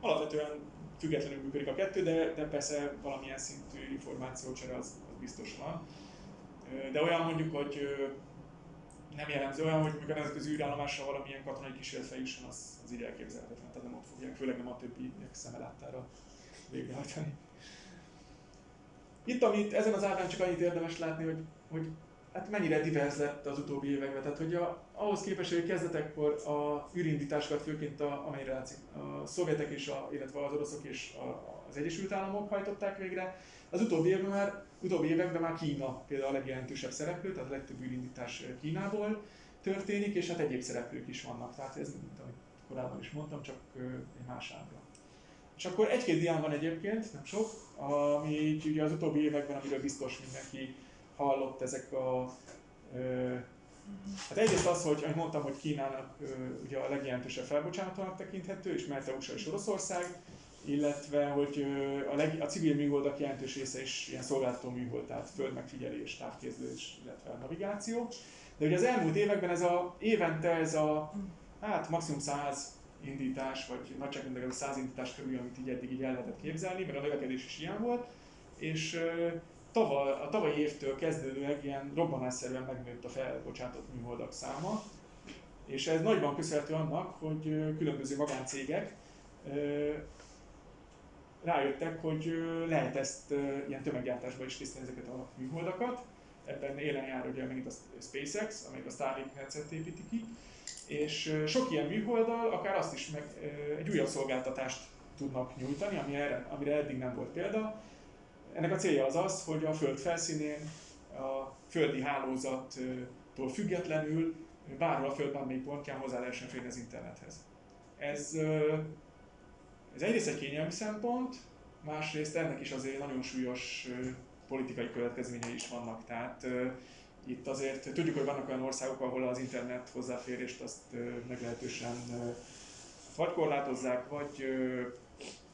Alapvetően függetlenül működik a kettő, de, de persze valamilyen szintű információcsere az, az biztos van. De olyan mondjuk, hogy nem jellemző olyan, hogy mikor az űrállomásra valamilyen katonai kísérlet feljusson, az, az így elképzelhetetlen, tehát nem ott fogják, főleg nem a többi szeme láttára végrehajtani. Itt, amit ezen az ábrán csak annyit érdemes látni, hogy, hogy hát mennyire divers lett az utóbbi években. Tehát, hogy a, ahhoz képest, hogy kezdetekkor a űrindításokat főként a, amennyire látszik, a szovjetek és a, illetve az oroszok és a, az Egyesült Államok hajtották végre, az utóbbi években már, utóbbi években már Kína például a legjelentősebb szereplő, tehát a legtöbb űrindítás Kínából történik, és hát egyéb szereplők is vannak. Tehát ez, mint amit korábban is mondtam, csak egy más ábra. És akkor egy-két dián van egyébként, nem sok, ami így ugye az utóbbi években, amiről biztos mindenki hallott ezek a... Ö, hát egyrészt az, hogy ahogy mondtam, hogy Kínának ö, ugye a legjelentősebb felbocsátónak tekinthető, és mert USA és Oroszország, illetve hogy a, leg, a civil műholdak jelentős része is ilyen szolgáltató műhold, tehát földmegfigyelés, távképzés, illetve navigáció. De ugye az elmúlt években ez a, évente ez a, hát maximum 100 indítás, vagy nagyságrendileg 100 indítás körül, amit így eddig így el lehetett képzelni, mert a növekedés is ilyen volt, és tavaly, a tavalyi évtől kezdődően ilyen robbanásszerűen megnőtt a felbocsátott műholdak száma, és ez nagyban köszönhető annak, hogy különböző magáncégek rájöttek, hogy lehet ezt ilyen tömeggyártásban is tisztelni ezeket a műholdakat. Ebben élen jár ugye megint a SpaceX, amelyik a Starlink rendszert építi ki, és sok ilyen műholddal akár azt is meg egy újabb szolgáltatást tudnak nyújtani, ami erre, amire eddig nem volt példa. Ennek a célja az az, hogy a Föld felszínén a földi hálózattól függetlenül bárhol a Föld bármelyik pontján hozzá lehessen férni az internethez. Ez ez egyrészt egy kényelmi szempont, másrészt ennek is azért nagyon súlyos politikai következményei is vannak. Tehát itt azért tudjuk, hogy vannak olyan országok, ahol az internet hozzáférést azt meglehetősen vagy korlátozzák, vagy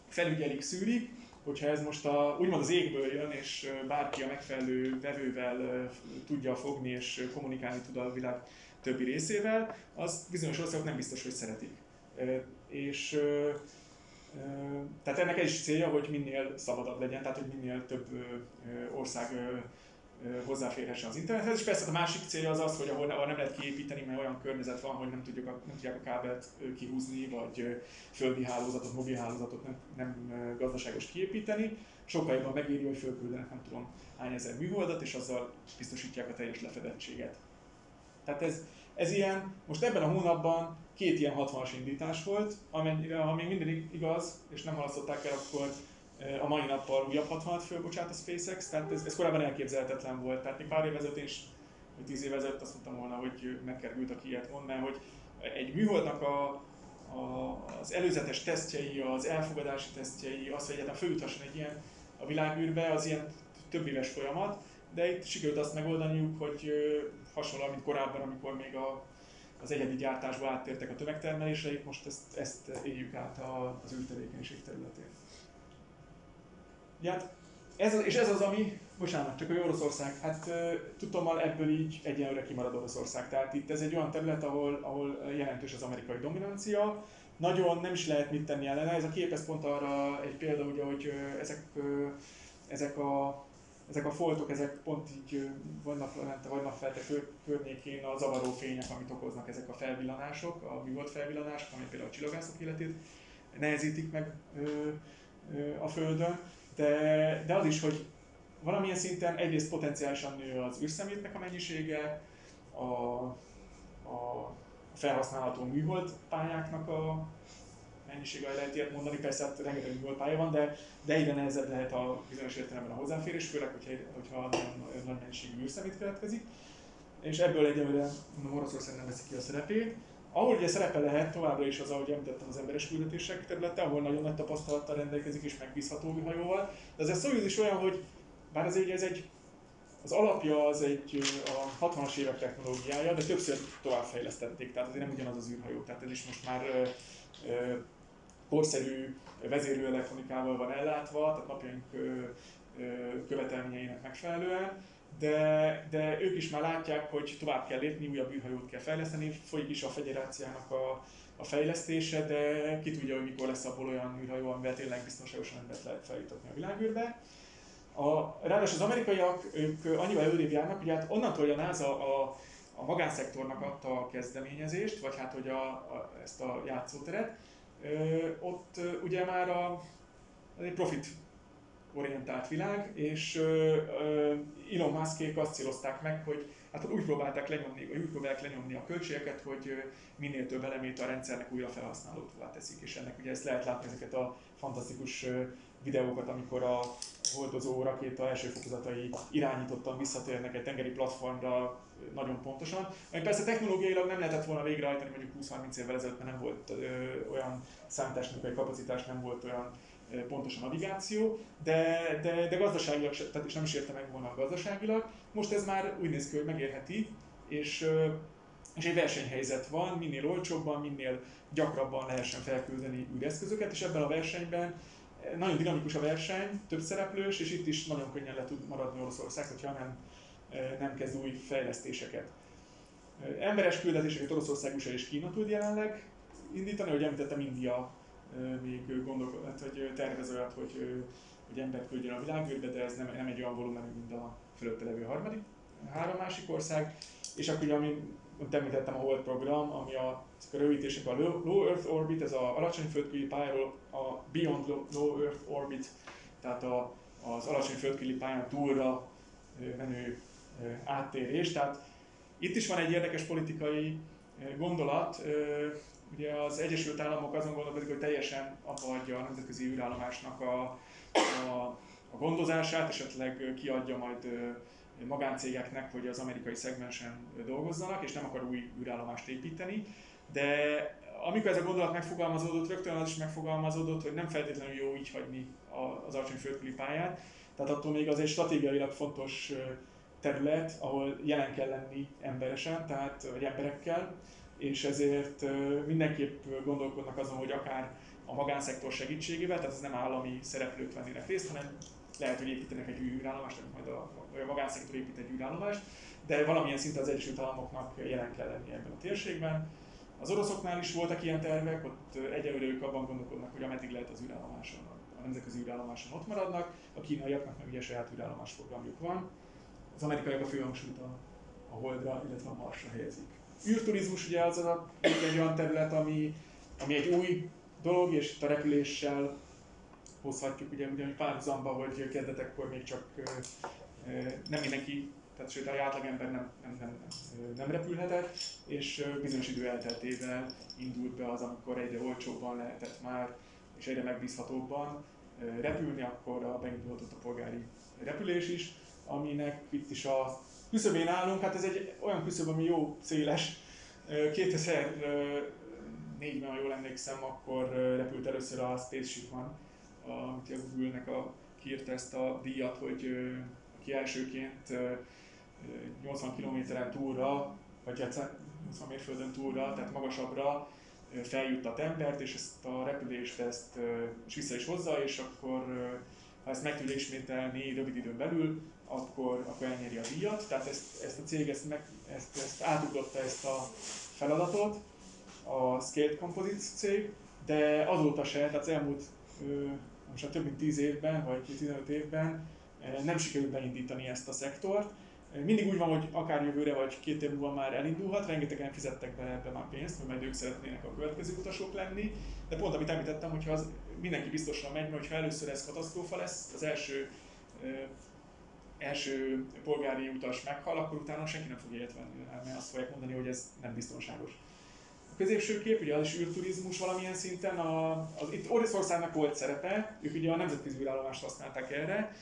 felügyelik, szűrik, hogyha ez most a, úgymond az égből jön, és bárki a megfelelő vevővel tudja fogni és kommunikálni tud a világ többi részével, az bizonyos országok nem biztos, hogy szeretik. És tehát ennek egy is célja, hogy minél szabadabb legyen, tehát hogy minél több ország hozzáférhessen az internethez, és persze a másik célja az az, hogy ahol, nem lehet kiépíteni, mert olyan környezet van, hogy nem, tudjuk a, nem tudják a kábelt kihúzni, vagy földi hálózatot, mobil hálózatot nem, nem gazdaságos kiépíteni, sokkal jobban megéri, hogy fölküldenek nem tudom hány ezer műholdat, és azzal biztosítják a teljes lefedettséget. Tehát ez, ez ilyen, most ebben a hónapban két ilyen 60-as indítás volt, amennyire, ha még minden igaz, és nem halasztották el, akkor a mai nappal újabb 60-at fölbocsát a SpaceX, tehát ez, ez korábban elképzelhetetlen volt. Tehát még pár év ezelőtt is, vagy tíz év azt mondtam volna, hogy megkerült, aki ilyet mond, mert hogy egy műholdnak a, a, az előzetes tesztjei, az elfogadási tesztjei, az, hogy egyáltalán följuthasson egy ilyen a világűrbe, az ilyen több éves folyamat, de itt sikerült azt megoldaniuk, hogy hasonlóan, mint korábban, amikor még a, az egyedi gyártásba áttértek a tömegtermelésre, most ezt, ezt éljük át az űrtevékenység területén. Ja, hát ez és ez az, ami, bocsánat, csak a Oroszország, hát tudtommal ebből így egyenlőre kimarad Oroszország. Tehát itt ez egy olyan terület, ahol, ahol jelentős az amerikai dominancia, nagyon nem is lehet mit tenni ellene. Ez a kép ez pont arra egy példa, ugye, hogy ezek, ezek a ezek a foltok, ezek pont így vannak lente, vannak felte környékén a zavaró fények, amit okoznak ezek a felvillanások, a műhold felvillanások, ami például a csillagászok életét nehezítik meg ö, ö, a Földön, de, de az is, hogy valamilyen szinten egyrészt potenciálisan nő az űrszemétnek a mennyisége, a, a felhasználható műhold pályáknak a, mennyiséggel lehet ilyet mondani, persze hát rengeteg volt pálya van, de, de egyre nehezebb lehet a bizonyos értelemben a hozzáférés, főleg, hogyha, hogyha nagyon, nagy mennyiségű űrszemét keletkezik. És ebből egyelőre Oroszország nem veszi ki a szerepét. Ahol ugye szerepe lehet továbbra is az, ahogy említettem, az emberes küldetések területe, ahol nagyon nagy tapasztalattal rendelkezik és megbízható hajóval. De ez a Soyuz is olyan, hogy bár azért ez egy az alapja az egy a 60-as évek technológiája, de többször továbbfejlesztették, tehát azért nem ugyanaz az űrhajó, tehát ez is most már korszerű vezérlőelektronikával van ellátva, tehát napjaink követelményeinek megfelelően, de, de ők is már látják, hogy tovább kell lépni, újabb űrhajót kell fejleszteni, folyik is a federáciának a, a fejlesztése, de ki tudja, hogy mikor lesz abból olyan űrhajó, amivel tényleg biztonságosan embert lehet feljutatni a világűrbe. A, ráadásul az amerikaiak ők annyival előrébb járnak, hogy hát onnantól, hogy a NASA a, a magánszektornak adta a kezdeményezést, vagy hát hogy a, a, ezt a játszóteret, ott ugye már a, egy profit orientált világ, és Elon Muskék azt célozták meg, hogy hát úgy próbálták lenyomni, vagy úgy próbálják lenyomni a költségeket, hogy minél több elemét a rendszernek újra felhasználóvá teszik, és ennek ugye ezt lehet látni ezeket a fantasztikus videókat, amikor a hordozó rakéta első fokozatai irányítottan visszatérnek egy tengeri platformra nagyon pontosan. Ami persze technológiailag nem lehetett volna végrehajtani mondjuk 20-30 évvel ezelőtt, mert nem volt ö, olyan számítástechnikai kapacitás, nem volt olyan pontos a navigáció, de, de, de gazdaságilag, tehát és nem is érte meg volna gazdaságilag. Most ez már úgy néz ki, hogy megérheti, és, és egy versenyhelyzet van, minél olcsóbban, minél gyakrabban lehessen felküldeni űreszközöket, és ebben a versenyben nagyon dinamikus a verseny, több szereplős, és itt is nagyon könnyen le tud maradni Oroszország, hogyha nem, nem kezd új fejlesztéseket. Emberes küldetéseket Oroszország, USA és Kína tud jelenleg indítani, ahogy említettem, India még gondolkod, hát, hogy tervez olyat, hogy, hogy embert küldjön a világűrbe, de ez nem, nem egy olyan volumenű, mint a fölötte levő harmadik, három másik ország. És akkor ugye, ami említettem a Hold program, ami a, a rövidítések a Low Earth Orbit, ez a alacsony földkörüli pályáról a Beyond Low Earth Orbit, tehát a, az alacsony földkörüli pályán túlra menő áttérés. Tehát itt is van egy érdekes politikai gondolat, Ugye az Egyesült Államok azon gondolkodik, hogy teljesen abba adja a nemzetközi űrállomásnak a, a, a gondozását, esetleg kiadja majd magáncégeknek, hogy az amerikai szegmensen dolgozzanak, és nem akar új űrállomást építeni. De amikor ez a gondolat megfogalmazódott, rögtön az is megfogalmazódott, hogy nem feltétlenül jó így hagyni az alacsony földküli pályát. Tehát attól még az egy stratégiailag fontos terület, ahol jelen kell lenni emberesen, tehát vagy emberekkel, és ezért mindenképp gondolkodnak azon, hogy akár a magánszektor segítségével, tehát ez nem állami szereplők vennének részt, hanem lehet, hogy építenek egy űrállomást, majd a, a magánszektor épít egy űrállomást, de valamilyen szinten az Egyesült Államoknak jelen kell lenni ebben a térségben. Az oroszoknál is voltak ilyen tervek, ott egyelőre ők abban gondolkodnak, hogy ameddig lehet az űrállomáson, a nemzetközi űrállomáson ott maradnak, a kínaiaknak meg ugye saját űrállomás programjuk van. Az amerikaiak a főhangsúlyt a, a Holdra, illetve a Marsra helyezik. Űrturizmus ugye az a, egy olyan terület, ami, ami egy új dolog, és itt a repüléssel hozhatjuk ugye ugyanúgy párhuzamba, hogy kezdetekkor még csak nem mindenki, tehát sőt, a átlagember nem, nem, nem, nem repülhetett, és bizonyos idő elteltével indult be az, amikor egyre olcsóbban lehetett már, és egyre megbízhatóbban repülni, akkor beindulhatott a polgári repülés is, aminek itt is a küszöbén állunk, hát ez egy olyan küszöb, ami jó széles. 2004-ben, ha jól emlékszem, akkor repült először a Spaceship One, amit a Google-nek a, kiírta ezt a díjat, hogy aki elsőként 80 kilométeren túlra, vagy 80 hát mérföldön túlra, tehát magasabbra feljuttat embert, és ezt a repülést ezt és vissza is hozza, és akkor ha ezt meg tudja ismételni rövid időn belül, akkor, akkor elnyeri a díjat. Tehát ezt, ezt a cég ezt, meg, ezt, ezt átugrotta ezt a feladatot, a Scaled Composites cég, de azóta se, tehát az elmúlt most több mint 10 évben, vagy 15 évben nem sikerült beindítani ezt a szektort. Mindig úgy van, hogy akár jövőre vagy két év múlva már elindulhat, rengetegen fizettek be ebbe már pénzt, mert majd ők szeretnének a következő utasok lenni. De pont amit említettem, hogyha az mindenki biztosan megy, mert ha először ez katasztrófa lesz, az első első polgári utas meghal, akkor utána senki nem fog ilyet venni, mert azt fogják mondani, hogy ez nem biztonságos. A középső kép, ugye az is űrturizmus valamilyen szinten, a, az, itt Oroszországnak volt szerepe, ők ugye a nemzetközi űrállomást használták erre,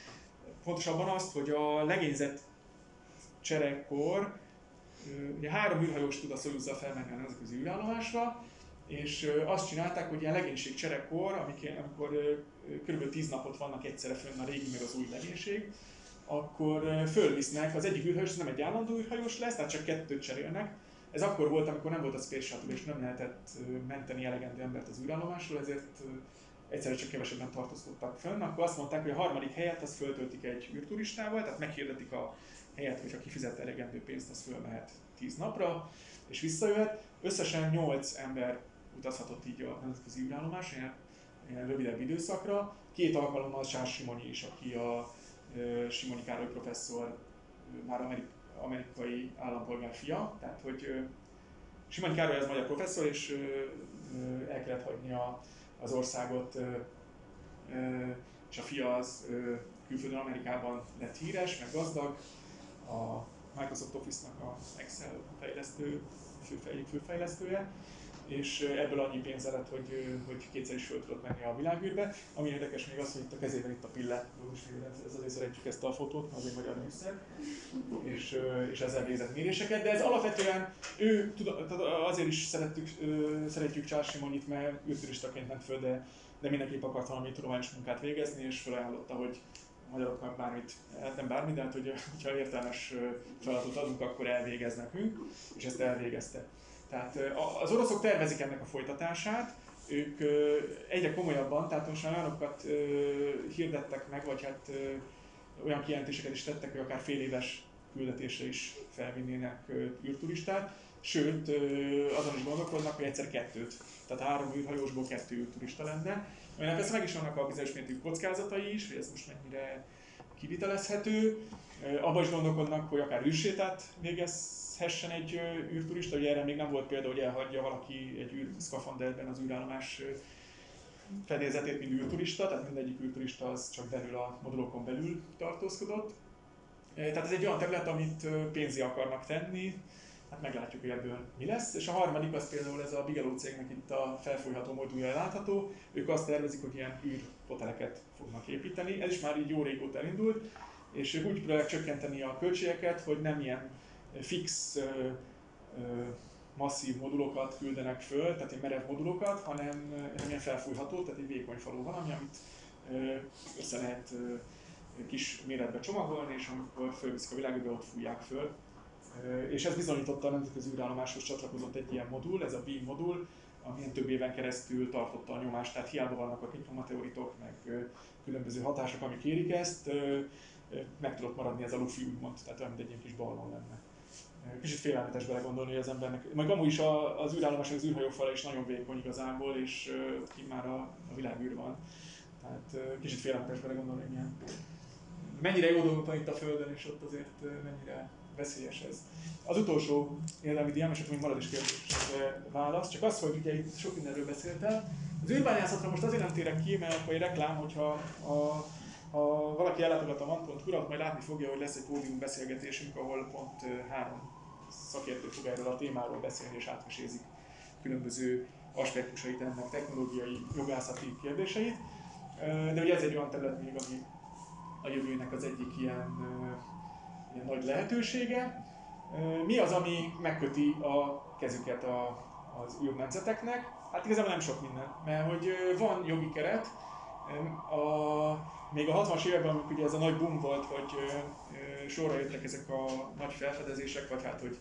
pontosabban azt, hogy a legényzet cserekkor, ugye három űrhajós tud a Szojuzza felmenni a nemzetközi űrállomásra, és azt csinálták, hogy ilyen legénység cserekkor, amikor kb. 10 napot vannak egyszerre fönn a régi meg az új legénység, akkor fölvisznek, az egyik űrhajós nem egy állandó űrhajós lesz, tehát csak kettőt cserélnek, Ez akkor volt, amikor nem volt a Space Shuttle, és nem lehetett menteni elegendő embert az űrállomásról, ezért egyszerűen csak kevesebben tartózkodtak fönn, akkor azt mondták, hogy a harmadik helyet az föltöltik egy űrturistával, tehát meghirdetik a helyet, hogyha kifizet elegendő pénzt, az fölmehet 10 napra, és visszajöhet. Összesen 8 ember utazhatott így a nemzetközi űrállomás, ilyen, ilyen rövidebb időszakra. Két alkalommal Sárs Simonyi is, aki a Simonyi Károly professzor, már amerik, amerikai állampolgár fia, tehát hogy Simonyi Károly az magyar professzor, és el kellett hagyni a, az országot, és a fia az külföldön Amerikában lett híres, meg gazdag, a Microsoft Office-nak a Excel fejlesztő, főfej, főfejlesztője, és ebből annyi pénze lett, hogy, hogy kétszer is föl tudott menni a világűrbe. Ami érdekes még az, hogy itt a kezében itt a pille, ez azért szeretjük ezt a fotót, az egy magyar műszer, és, és ezzel végzett méréseket, de ez alapvetően ő, azért is szerettük, szeretjük Charles Simonit, mert űrturistaként ment föl, de, de mindenképp akart valami tudományos munkát végezni, és felajánlotta, hogy magyaroknak bármit, hát nem bármit, de hát, hogy, hogyha értelmes feladatot adunk, akkor elvégez nekünk, és ezt elvégezte. Tehát az oroszok tervezik ennek a folytatását, ők egyre komolyabban, tehát most már olyanokat hirdettek meg, vagy hát olyan kijelentéseket is tettek, hogy akár fél éves küldetésre is felvinnének űrturistát, sőt azon is gondolkodnak, hogy egyszer kettőt, tehát három űrhajósból kettő űrturista lenne. Aminek persze meg is vannak a bizonyos mértékű kockázatai is, hogy ez most mennyire kivitelezhető. Abban is gondolkodnak, hogy akár űrsétát végezhessen egy űrturista, ugye erre még nem volt példa, hogy elhagyja valaki egy űrszkafanderben az űrállomás fedélzetét, mint űrturista, tehát mindegyik űrturista az csak belül a modulokon belül tartózkodott. Tehát ez egy olyan terület, amit pénzi akarnak tenni, hát meglátjuk, hogy ebből mi lesz. És a harmadik az például ez a Bigelow cégnek itt a felfújható modulja látható. Ők azt tervezik, hogy ilyen űrhoteleket fognak építeni. Ez is már így jó régóta elindult, és ők úgy próbálják csökkenteni a költségeket, hogy nem ilyen fix, masszív modulokat küldenek föl, tehát ilyen merev modulokat, hanem, ilyen felfújható, tehát egy vékony falú valami, amit ö, össze lehet kis méretbe csomagolni, és amikor fölviszik a világba, ott fújják föl. És ez bizonyította a nemzetközi űrállomáshoz csatlakozott egy ilyen modul, ez a Beam modul, amilyen több éven keresztül tartotta a nyomást, tehát hiába vannak a mikrometeoritok, meg különböző hatások, amik érik ezt, meg tudott maradni ez a lufi úgymond, tehát olyan, mint egy ilyen kis ballon lenne. Kicsit félelmetes belegondolni, hogy az embernek, meg amúgy is az űrállomás, az űrhajófala is nagyon vékony igazából, és ki már a, a világűr van. Tehát kicsit félelmetes belegondolni, hogy milyen. Mennyire jó dolgok van itt a Földön, és ott azért mennyire veszélyes ez. Az utolsó érdemi diám, és akkor még marad is kérdés válasz, csak az, hogy ugye itt sok mindenről beszéltem. Az űrbányászatra most azért nem térek ki, mert akkor egy reklám, hogyha a, ha valaki ellátogat a van.hu-ra, majd látni fogja, hogy lesz egy pódium beszélgetésünk, ahol pont három szakértő fog erről a témáról beszélni és átmesézik különböző aspektusait ennek, technológiai, jogászati kérdéseit. De ugye ez egy olyan terület még, ami a jövőnek az egyik ilyen ilyen nagy lehetősége. Mi az, ami megköti a kezüket a, az űrnemzeteknek? Hát igazából nem sok minden, mert hogy van jogi keret, a, még a 60-as években, amikor ugye ez a nagy boom volt, hogy sorra jöttek ezek a nagy felfedezések, vagy hát, hogy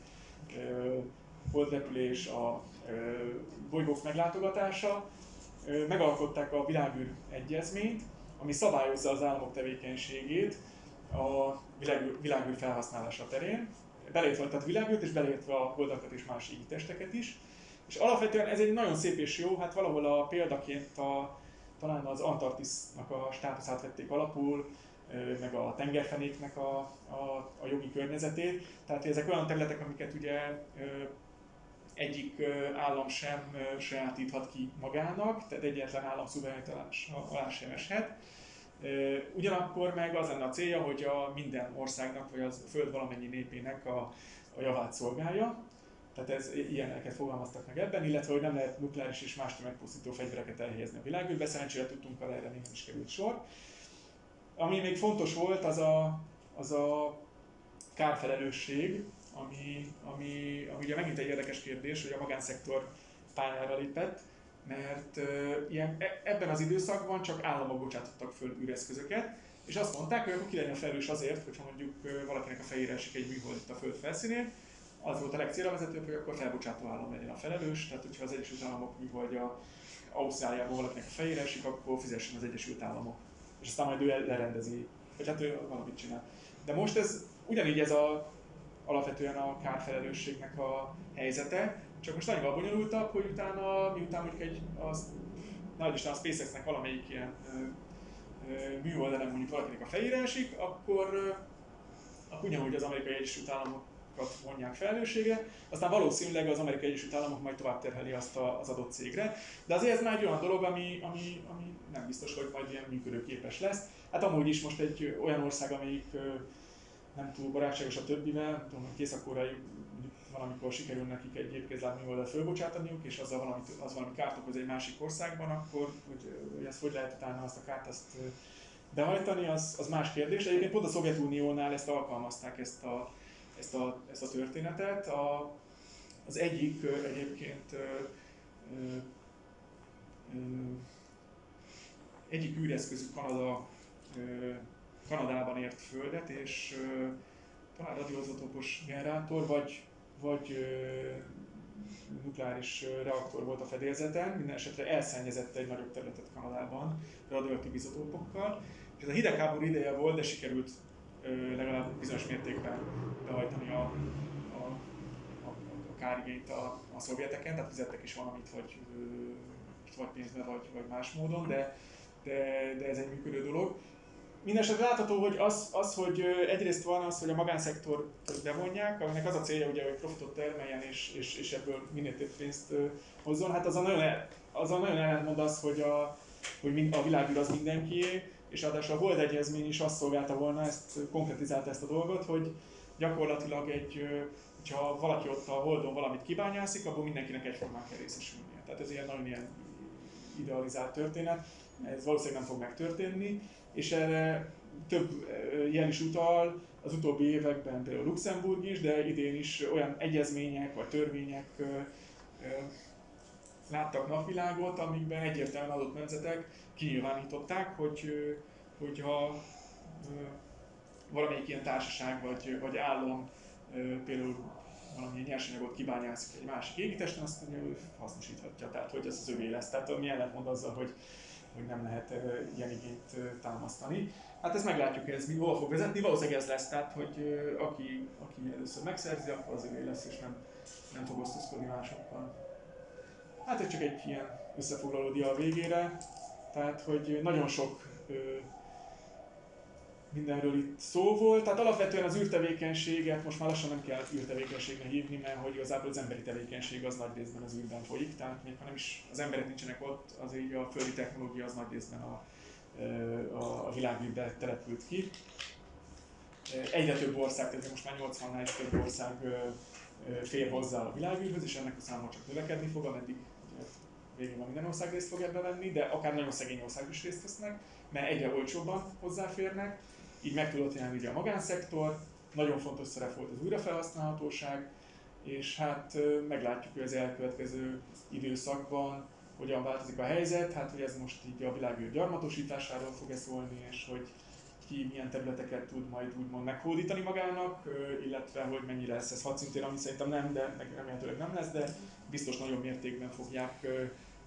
holdrepülés, a bolygók meglátogatása, megalkották a világűr egyezményt, ami szabályozza az államok tevékenységét, a világűr, világűr felhasználása terén, beleértve tehát világűrt és beleértve a holdakat és más testeket is. És alapvetően ez egy nagyon szép és jó, hát valahol a példaként a, talán az Antarktisznak a státuszát vették alapul, meg a tengerfenéknek a, a, a jogi környezetét. Tehát ezek olyan területek, amiket ugye egyik állam sem sajátíthat ki magának, tehát egyetlen állam szuverenitás alá sem eshet. Ugyanakkor meg az lenne a célja, hogy a minden országnak, vagy az Föld valamennyi népének a, a javát szolgálja. Tehát ez, ilyeneket fogalmaztak meg ebben, illetve hogy nem lehet nukleáris és más tömegpusztító fegyvereket elhelyezni a világűrbe, szerencsére tudtunk arra erre nem is került sor. Ami még fontos volt, az a, az a kárfelelősség, ami, ami, ami ugye megint egy érdekes kérdés, hogy a magánszektor pályára lépett, mert uh, ilyen, e, ebben az időszakban csak államok bocsátottak föl űreszközöket, és azt mondták, hogy akkor ki legyen felelős azért, hogyha mondjuk valakinek a fejére esik egy műhold itt a föld felszínén, az volt a legcélra vezetőbb, hogy akkor felbocsátó állam legyen a felelős, tehát hogyha az Egyesült Államok vagy a Ausztráliában valakinek a fejére esik, akkor fizessen az Egyesült Államok. És aztán majd ő lerendezi, vagy hát ő valamit csinál. De most ez ugyanígy ez a, alapvetően a kárfelelősségnek a helyzete, csak most annyival bonyolultabb, hogy utána, miután mondjuk egy, az, nagy a SpaceX-nek valamelyik ilyen műoldalán mondjuk valakinek a fejére esik, akkor, akkor ugyanúgy az amerikai Egyesült Államok vonják felelősségre, aztán valószínűleg az Amerikai Egyesült Államok majd tovább terheli azt az adott cégre. De azért ez már egy olyan dolog, ami, ami, ami nem biztos, hogy majd ilyen működőképes lesz. Hát amúgy is most egy olyan ország, amelyik nem túl barátságos a többivel, tudom, hogy Észak-Koreai valamikor sikerül nekik egy gépkézláb műholdat fölbocsátaniuk, és azzal valami, az valami kárt okoz egy másik országban, akkor hogy, hogy ezt hogy lehet utána azt a kárt azt behajtani, az, az más kérdés. Egyébként pont a Szovjetuniónál ezt alkalmazták, ezt a, ezt a, ezt a történetet. A, az egyik egyébként egyik űreszközük Kanada, Kanadában ért földet, és talán radioizotopos generátor, vagy, vagy nukleáris reaktor volt a fedélzeten, minden esetre elszennyezette egy nagyobb területet Kanadában radioaktív izotópokkal, és ez a hidegháború ideje volt, de sikerült legalább bizonyos mértékben behajtani a, a, a, a kárigényt a, a szovjeteken, tehát fizettek is valamit, vagy, vagy pénzbe, vagy, vagy más módon, de, de, de ez egy működő dolog. Mindenesetre látható, hogy az, az, hogy egyrészt van az, hogy a magánszektor bevonják, aminek az a célja, ugye, hogy profitot termeljen és, és, és ebből minél több pénzt hozzon. Hát az a nagyon, el, az a nagyon ellentmond az, hogy a, hogy a világűr az mindenkié, és ráadásul a Hold Egyezmény is azt szolgálta volna, ezt konkretizálta ezt a dolgot, hogy gyakorlatilag egy, hogyha valaki ott a Holdon valamit kibányászik, abból mindenkinek egyformán kell részesülnie. Tehát ez ilyen nagyon ilyen idealizált történet, ez valószínűleg nem fog megtörténni, és erre több jel is utal, az utóbbi években például Luxemburg is, de idén is olyan egyezmények vagy törvények láttak napvilágot, amikben egyértelműen adott nemzetek kinyilvánították, hogy hogyha valamelyik ilyen társaság vagy, vagy állam például valamilyen nyersanyagot kibányászik egy másik égitesten, azt ő hasznosíthatja, tehát hogy ez az övé lesz. Tehát mi ellentmond azzal, hogy, hogy nem lehet ilyen igényt támasztani. Hát ezt meglátjuk, hogy ez mi hol fog vezetni. Valószínűleg ez lesz, tehát hogy aki, aki először megszerzi, akkor az övé lesz, és nem, nem fog osztozkodni másokkal. Hát ez csak egy ilyen összefoglaló dia a végére. Tehát, hogy nagyon sok ö, mindenről itt szó volt. Tehát alapvetően az űrtevékenységet most már lassan nem kell űrtevékenységnek hívni, mert hogy igazából az emberi tevékenység az nagy részben az űrben folyik, tehát még ha nem is az emberek nincsenek ott, az így a földi technológia az nagy részben a, a, a világűrbe települt ki. Egyre több ország, tehát most már 80-nál is több ország fér hozzá a világűrhöz, és ennek a száma csak növekedni fog, ameddig végül van minden ország részt fog ebbe venni, de akár nagyon szegény ország is részt vesznek, mert egyre olcsóbban hozzáférnek, így meg tudott jelenni ugye a magánszektor, nagyon fontos szerep volt az újrafelhasználhatóság, és hát meglátjuk, hogy az elkövetkező időszakban hogyan változik a helyzet, hát hogy ez most így a világűr gyarmatosításáról fog-e szólni, és hogy ki milyen területeket tud majd úgymond meghódítani magának, illetve hogy mennyi lesz. Ez hadszintén, ami szerintem nem, de remélhetőleg nem lesz, de biztos nagyobb mértékben fogják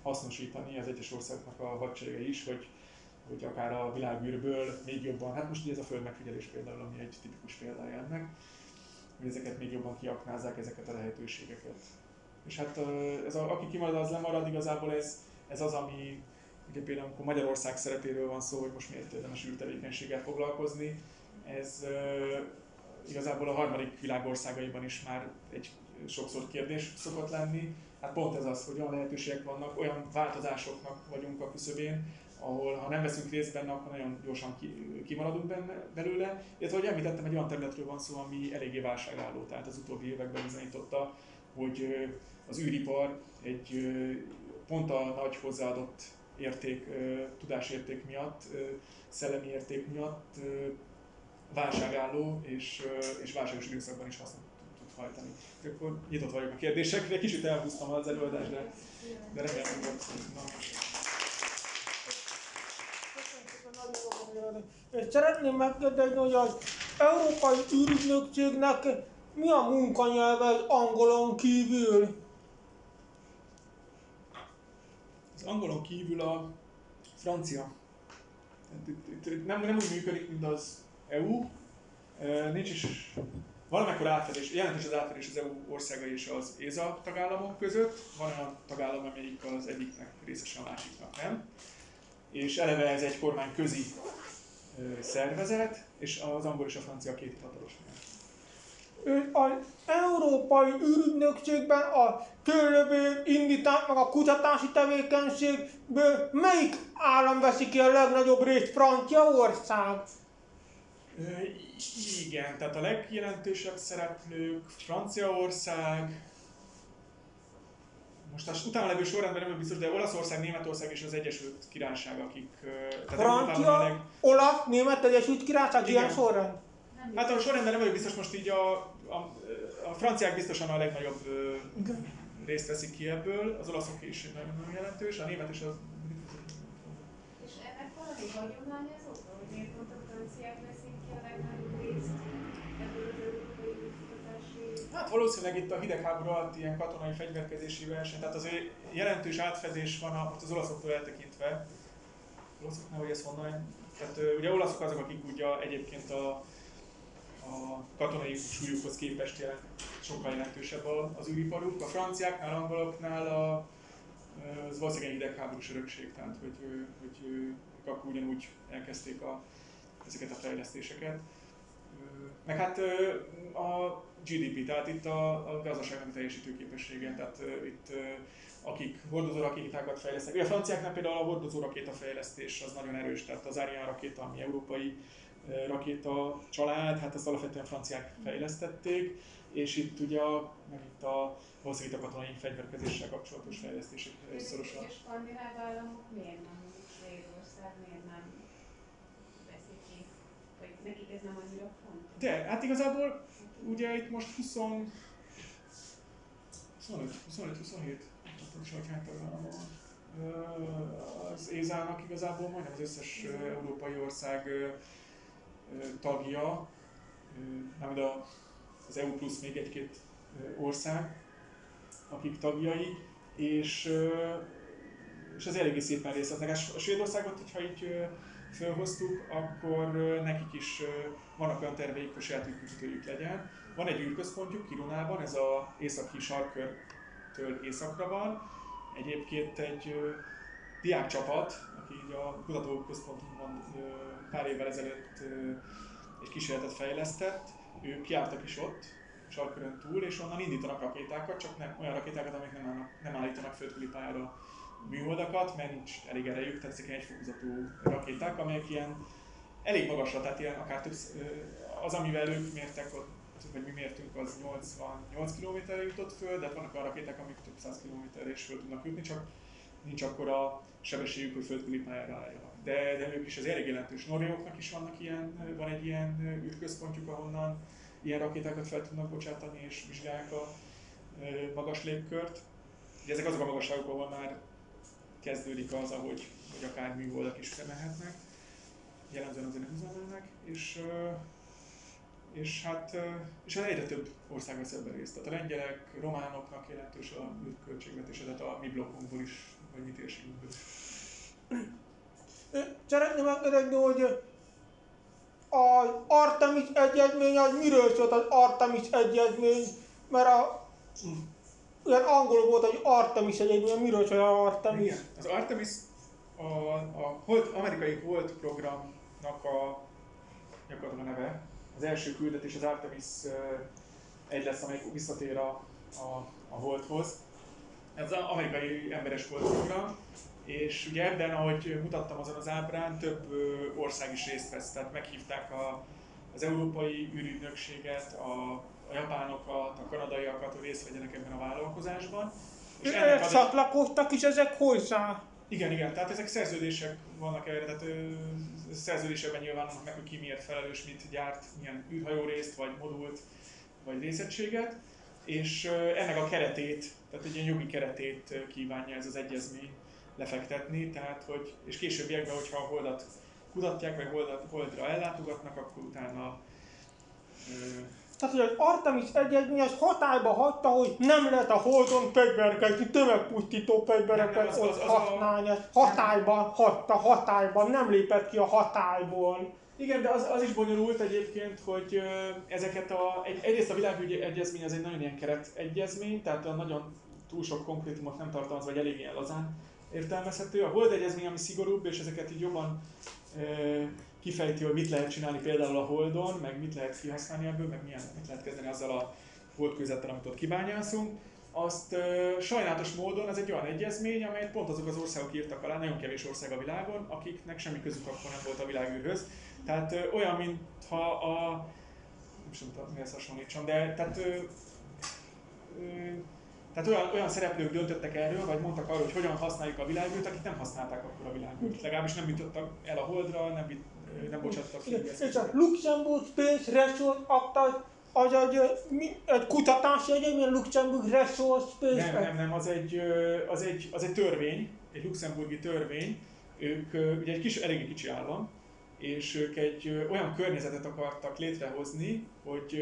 hasznosítani az egyes országoknak a hadserege is, hogy, hogy akár a világűrből még jobban, hát most ugye ez a föld megfigyelés például, ami egy tipikus példája ennek, hogy ezeket még jobban kiaknázzák, ezeket a lehetőségeket. És hát ez a, aki kimarad, az lemarad, igazából ez, ez az, ami ugye például amikor Magyarország szerepéről van szó, hogy most miért érdemes űrtevékenységgel foglalkozni, ez igazából a harmadik világországaiban is már egy sokszor kérdés szokott lenni. Hát pont ez az, hogy olyan lehetőségek vannak, olyan változásoknak vagyunk a küszöbén, ahol ha nem veszünk részt benne, akkor nagyon gyorsan kimaradunk benne, belőle. Illetve, hogy említettem, egy olyan területről van szó, ami eléggé válságálló, tehát az utóbbi években bizonyította, hogy az űripar egy pont a nagy hozzáadott érték, tudásérték miatt, szellemi érték miatt válságálló és, és válságos időszakban is hasznot tud hajtani. Akkor nyitott vagyok a kérdésekre, kicsit elhúztam az előadást, de, de remélem, hogy volt Szeretném megkérdezni, hogy az Európai űrügynökségnek mi a munkanyelv az angolon kívül? Az angolon kívül a francia. Nem, nem úgy működik, mint az EU. Nincs is valamikor átfedés, jelentős az átfedés az EU országai és az ÉZA tagállamok között. Van olyan tagállam, amelyik az egyiknek részesen a másiknak nem. És eleve ez egy kormányközi szervezet, és az angol és a francia két hivatalos az Európai űrügynökségben a körülbelül indítás, meg a kutatási tevékenységből melyik állam veszi ki a legnagyobb részt Franciaország? Igen, tehát a legjelentősebb szereplők Franciaország, most az utána levő sorrendben nem biztos, de Olaszország, Németország és az Egyesült Királyság, akik... Francia, leg... Olasz, Német, Egyesült Királyság, ilyen sorrend? Hát a sorrendben nem vagyok biztos, most így a, a, a franciák biztosan a legnagyobb Igen. részt veszik ki ebből, az olaszok is nagyon jelentős, a német és az... És ennek valami hagyomány ez Hát valószínűleg itt a hidegháború alatt ilyen katonai fegyverkezési verseny, tehát azért jelentős átfedés van a, az olaszoktól eltekintve. Olaszok nem, hogy ez honnan. Tehát ugye olaszok azok, akik ugye egyébként a, a katonai súlyukhoz képest jelent, sokkal jelentősebb az űriparuk. A franciáknál, angoloknál a, az valószínűleg hidegháborús örökség, tehát hogy, hogy, hogy akkor ugyanúgy elkezdték a, ezeket a fejlesztéseket. Meg hát a GDP, tehát itt a, a gazdaságnak teljesítő képessége, tehát itt akik hordozó rakétákat fejlesztenek. A franciáknál például a hordozó rakétafejlesztés az nagyon erős, tehát az Ariane rakéta, ami európai rakéta család, hát ezt alapvetően franciák fejlesztették, és itt ugye a, meg itt a valószínűleg a katonai fegyverkezéssel kapcsolatos fejlesztések szorosan. És a skandináv államok miért nem, Svédország miért nem veszik ki, vagy nekik ez nem annyira fontos? De, hát igazából ugye itt most 20 25-27, hogy hány tagállam van. Az Ézának igazából majdnem az összes európai ország tagja, mármint az EU plusz még egy-két ország, akik tagjai, és, és az eléggé szépen részt A Svédországot, hogyha így felhoztuk, akkor nekik is vannak olyan terveik, hogy saját űrkütőjük legyen. Van egy űrközpontjuk Kirunában, ez a északi sarkörtől északra van. Egyébként egy diákcsapat, aki így a kutatóközpontunkban pár évvel ezelőtt egy kísérletet fejlesztett, ők jártak is ott, sarkörön túl, és onnan indítanak rakétákat, csak nem olyan rakétákat, amik nem, állnak, nem állítanak földküli pályára műholdakat, mert nincs elég erejük, tehát ezek egyfokuzatú rakéták, amelyek ilyen elég magasra, tehát ilyen akár több, az, amivel ők mértek ott, vagy mi mértünk, az 88 km-re jutott föl, de hát vannak olyan rakéták, amik több száz kilométerre is föl tudnak jutni, csak nincs akkor a sebességük, hogy földküli pályára álljanak. De, de ők is az elég jelentős. Norvégoknak is vannak ilyen, van egy ilyen űrközpontjuk, ahonnan ilyen rakétákat fel tudnak bocsátani és vizsgálják a magas légkört. Ugye ezek azok a magasságok, ahol már kezdődik az, ahogy hogy akár műholdak is femehetnek. Jellemzően azért nem üzemelnek, és és hát, és hát egyre több ország vesz ebben részt. Tehát a lengyelek, románoknak jelentős a költségvetése, tehát a mi blokkunkból is, vagy mi térségünkből is. Szeretném megkérdezni, hogy az Artemis egyezmény az miről szólt az Artemis egyezmény? Mert a ilyen angol volt, hogy Artemis egyezmény, miről szólt az Artemis? Igen, az Artemis a, a Hold, amerikai Hold programnak a gyakorlatilag a neve. Az első küldetés az Artemis egy lesz, amely visszatér a, a, a Holdhoz. Ez az amerikai emberes Hold program, és ugye ebben, ahogy mutattam azon az ábrán, több ország is részt vesz, tehát meghívták a, az Európai űrügynökséget, a, a japánokat, a kanadaiakat, hogy részt vegyenek ebben a vállalkozásban. És ennek az csatlakoztak is ezek hozzá? Igen, igen, tehát ezek szerződések vannak erre, tehát ö, szerződésekben nyilvánulnak meg, hogy ki miért felelős, mit gyárt, milyen űrhajó részt, vagy modult, vagy részegységet, és ö, ennek a keretét, tehát egy ilyen jogi keretét kívánja ez az egyezmény lefektetni, tehát hogy, és későbbiekben, hogyha a holdat kutatják, vagy holdat, holdra ellátogatnak, akkor utána ö, Tehát, hogy az Artemis egyezmény az hatályba hagyta, hogy nem lehet a Holdon fegyverkezni, tömegpusztító fegyvereket az- az- az a- használni. Hatályban hagyta, hatályban, nem lépett ki a hatályból. Igen, de az, az is bonyolult egyébként, hogy ezeket a, egy, egyrészt a világügyi egyezmény az egy nagyon ilyen keret egyezmény, tehát a nagyon túl sok konkrétumot nem tartalmaz, vagy elég ilyen lazán értelmezhető. A Hold egyezmény, ami szigorúbb, és ezeket így jobban kifejti, hogy mit lehet csinálni például a Holdon, meg mit lehet kihasználni ebből, meg milyen, mit lehet kezdeni azzal a holdkőzettel, amit ott kibányászunk. Azt ö, sajnálatos módon ez egy olyan egyezmény, amelyet pont azok az országok írtak alá, nagyon kevés ország a világon, akiknek semmi közük akkor nem volt a világűrhöz. Tehát ö, olyan, mintha a... Nem is tudom, mihez hasonlítsam, de tehát... Ö, ö, tehát olyan, olyan szereplők döntöttek erről, vagy mondtak arról, hogy hogyan használjuk a világűrt, akik nem használták akkor a világűrt. Legalábbis nem jutottak el a holdra, nem, ö, nem bocsátottak ki. És a Luxemburg Space Resource Act az, egy, egy kutatási egyezmény, Luxemburg Resource Space Nem, nem, nem, az egy, az egy, az egy törvény, egy luxemburgi törvény. Ők ugye egy kis, eléggé kicsi állam, és ők egy olyan környezetet akartak létrehozni, hogy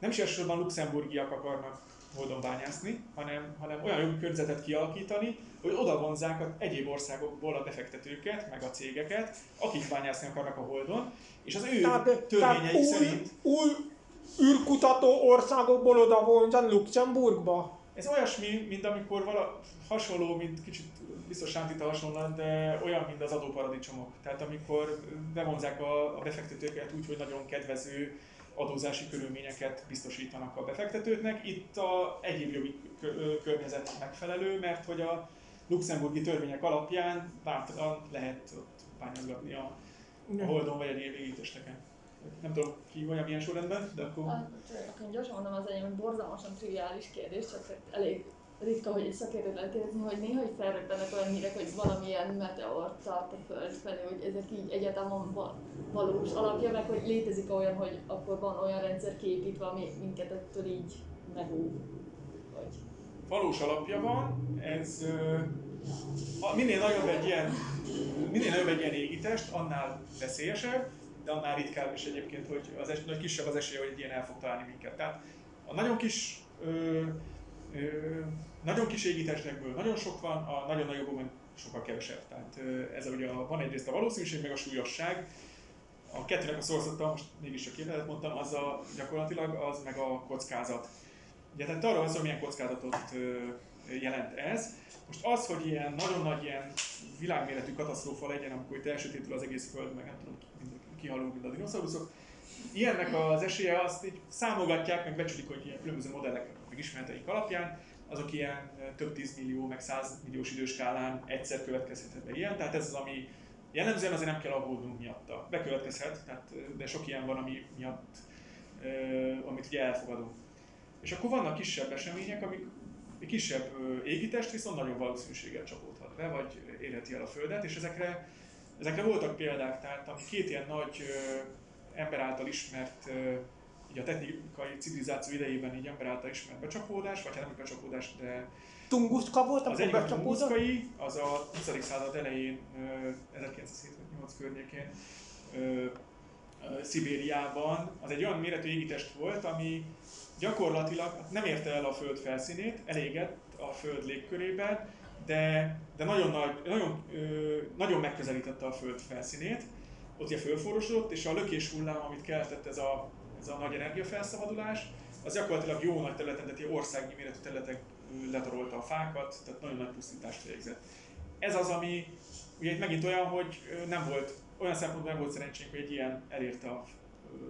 nem is elsősorban luxemburgiak akarnak holdon bányászni, hanem, hanem olyan jogi környezetet kialakítani, hogy oda vonzák az egyéb országokból a befektetőket, meg a cégeket, akik bányászni akarnak a holdon, és az ő Tehát, tehát törvényei új, szerint új űrkutató országokból oda vonzan Luxemburgba. Ez olyasmi, mint amikor vala, hasonló, mint kicsit biztos Sántita hasonlat, de olyan, mint az adóparadicsomok. Tehát amikor bevonzák a, a befektetőket úgy, hogy nagyon kedvező adózási körülményeket biztosítanak a befektetőknek. Itt a egyéb jogi környezet megfelelő, mert hogy a luxemburgi törvények alapján bátran lehet ott bányázgatni a, a Holdon vagy egyéb égítesteken. Nem tudom ki olyan milyen sorrendben, de akkor... Ah, csak gyorsan mondom az enyém, hogy borzalmasan triviális kérdés, csak elég ritka, hogy egy szakértőt lehet kérdezni, hogy néha hogy felrögtenek olyan hírek, hogy valamilyen meteor tart a Föld felé, hogy ezek így va- valós alapja, meg hogy létezik olyan, hogy akkor van olyan rendszer kiépítve, ami minket ettől így megúv. Vagy... valós alapja van, ez minél nagyobb egy ilyen, minél nagyobb egy ilyen égitest, annál veszélyesebb, de annál ritkább is egyébként, hogy az es, nagy kisebb az esélye, hogy egy ilyen el fog találni minket. Tehát a nagyon kis, ö, nagyon kis égitestekből nagyon sok van, a nagyon nagyobbban sokkal kevesebb. Tehát ez a, ugye a, van egyrészt a valószínűség, meg a súlyosság. A kettőnek a szorzata, most mégiscsak kérdezett mondtam, az a gyakorlatilag az meg a kockázat. Ugye tehát arról van hogy milyen kockázatot jelent ez. Most az, hogy ilyen nagyon nagy ilyen világméretű katasztrófa legyen, amikor itt elsötétül az egész föld, meg nem tudom, kihalunk, mint a dinoszauruszok, ilyennek az esélye azt így számogatják, meg becsülik, hogy ilyen különböző modellek, meg ismereteik alapján, azok ilyen több tízmillió, meg százmilliós időskálán egyszer következhetett be ilyen, tehát ez az, ami jellemzően azért nem kell aggódnunk miatta. Bekövetkezhet, tehát, de sok ilyen van, ami miatt, amit ugye elfogadunk. És akkor vannak kisebb események, amik kisebb égitest viszont nagyobb valószínűséggel csapódhat be, vagy érheti el a Földet, és ezekre, ezekre voltak példák, tehát ami két ilyen nagy ember által ismert, így a technikai civilizáció idejében így ember által ismert becsapódás, vagy hát nem becsapódás, de Tunguszka volt, az egyik tunguszkai, az a 20. század elején, ö, 1978 környékén, Szibériában, az egy olyan méretű égitest volt, ami gyakorlatilag nem érte el a Föld felszínét, elégett a Föld légkörében, de, de nagyon, nagy, nagyon, ö, nagyon megközelítette a Föld felszínét, ott ugye fölforosodott, és a lökés hullám, amit keltett ez a, ez a nagy energiafelszabadulás, az gyakorlatilag jó nagy területen, tehát országnyi méretű területek letarolta a fákat, tehát nagyon nagy pusztítást végzett. Ez az, ami ugye megint olyan, hogy nem volt, olyan szempontból nem volt szerencsénk, hogy egy ilyen elérte a,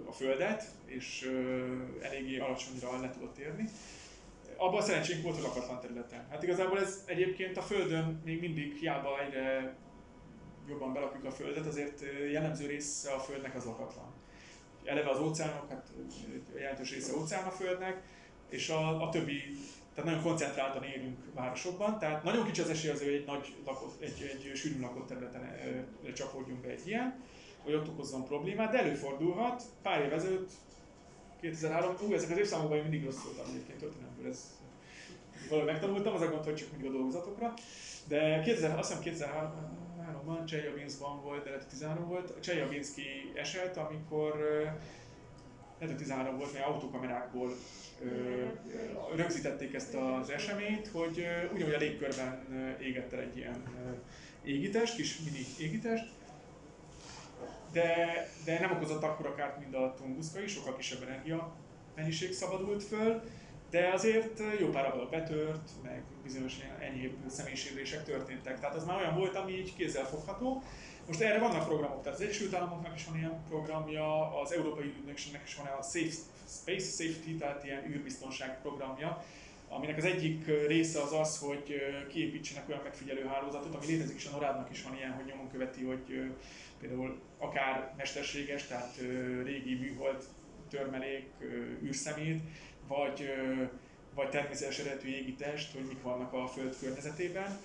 a Földet, és eléggé alacsonyra le tudott érni. Abban szerencsénk volt, hogy lakatlan területen. Hát igazából ez egyébként a Földön még mindig hiába egyre jobban belakjuk a Földet, azért jellemző része a Földnek az lakatlan. Eleve az óceánok, hát jelentős része óceán a Földnek, és a, a többi, tehát nagyon koncentráltan élünk városokban, tehát nagyon kicsi az esély az, hogy egy nagy lakott, egy, egy sűrűn lakott területen ö, csapódjunk be egy ilyen, hogy ott okozzon problémát, de előfordulhat. Pár év ezelőtt, 2003, ú, ezek az évszámokban mindig rosszul voltam egyébként történelmből, ez valahogy megtanultam, az a gond, hogy csak mindig a dolgozatokra. De 2000, azt hiszem 2003-ban Cseljabinszban volt, de lehet 13 volt, Cseljabinszki eset, amikor lehet, hogy 13 volt, mert autókamerákból ö, rögzítették ezt az eseményt, hogy ö, ugyanúgy a légkörben égett el egy ilyen ö, égitest, kis mini égitest, de, de nem okozott akkora kárt, mint a Tunguska is, sokkal kisebb energia mennyiség szabadult föl, de azért jó pár ablak betört, meg bizonyos enyhébb személyisérülések történtek. Tehát az már olyan volt, ami így kézzel fogható. Most erre vannak programok, tehát az Egyesült Államoknak is van ilyen programja, az Európai Ügynökségnek is van a Safe, Space Safety, tehát ilyen űrbiztonság programja, aminek az egyik része az az, hogy kiépítsenek olyan megfigyelő hálózatot, ami létezik is a NORAD-nak is van ilyen, hogy nyomon követi, hogy például akár mesterséges, tehát régi műhold törmelék, űrszemét, vagy, vagy természetes eredetű égitest, hogy mik vannak a Föld környezetében.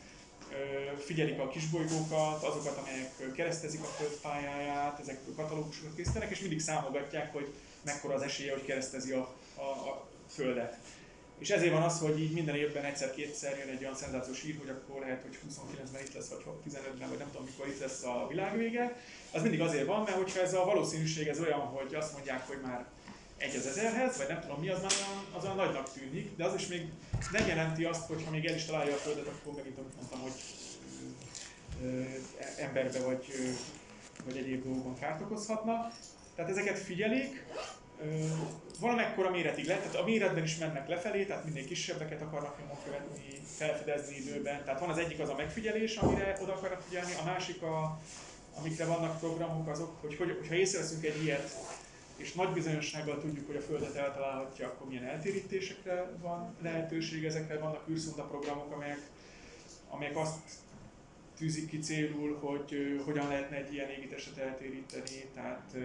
Figyelik a kisbolygókat, azokat, amelyek keresztezik a Föld pályáját, ezek katalógusokat készítenek, és mindig számogatják, hogy mekkora az esélye, hogy keresztezi a, a, a Földet. És ezért van az, hogy így minden évben egyszer-kétszer jön egy olyan szenzációs hír, hogy akkor lehet, hogy 29-ben itt lesz, vagy 15-ben, vagy nem tudom mikor itt lesz a világvége. Az mindig azért van, mert hogyha ez a valószínűség ez olyan, hogy azt mondják, hogy már egy az ezerhez, vagy nem tudom mi, az már olyan, az olyan nagynak tűnik, de az is még nem jelenti azt, hogy ha még el is találja a Földet, akkor megint amit mondtam, hogy ö, emberbe vagy, ö, vagy egyéb dolgokon kárt okozhatna. Tehát ezeket figyelik, valamekkora méretig lehet, tehát a méretben is mennek lefelé, tehát minél kisebbeket akarnak nyomon követni, felfedezni időben. Tehát van az egyik az a megfigyelés, amire oda akarnak figyelni, a másik, a, amikre vannak programok, azok, hogy, hogy hogyha észreveszünk egy ilyet, és nagy bizonyossággal tudjuk, hogy a Földet eltalálhatja, akkor milyen eltérítésekre van lehetőség, ezekre vannak űrszonda programok, amelyek, amelyek azt tűzik ki célul, hogy hogyan lehetne egy ilyen égitestet eltéríteni, tehát uh,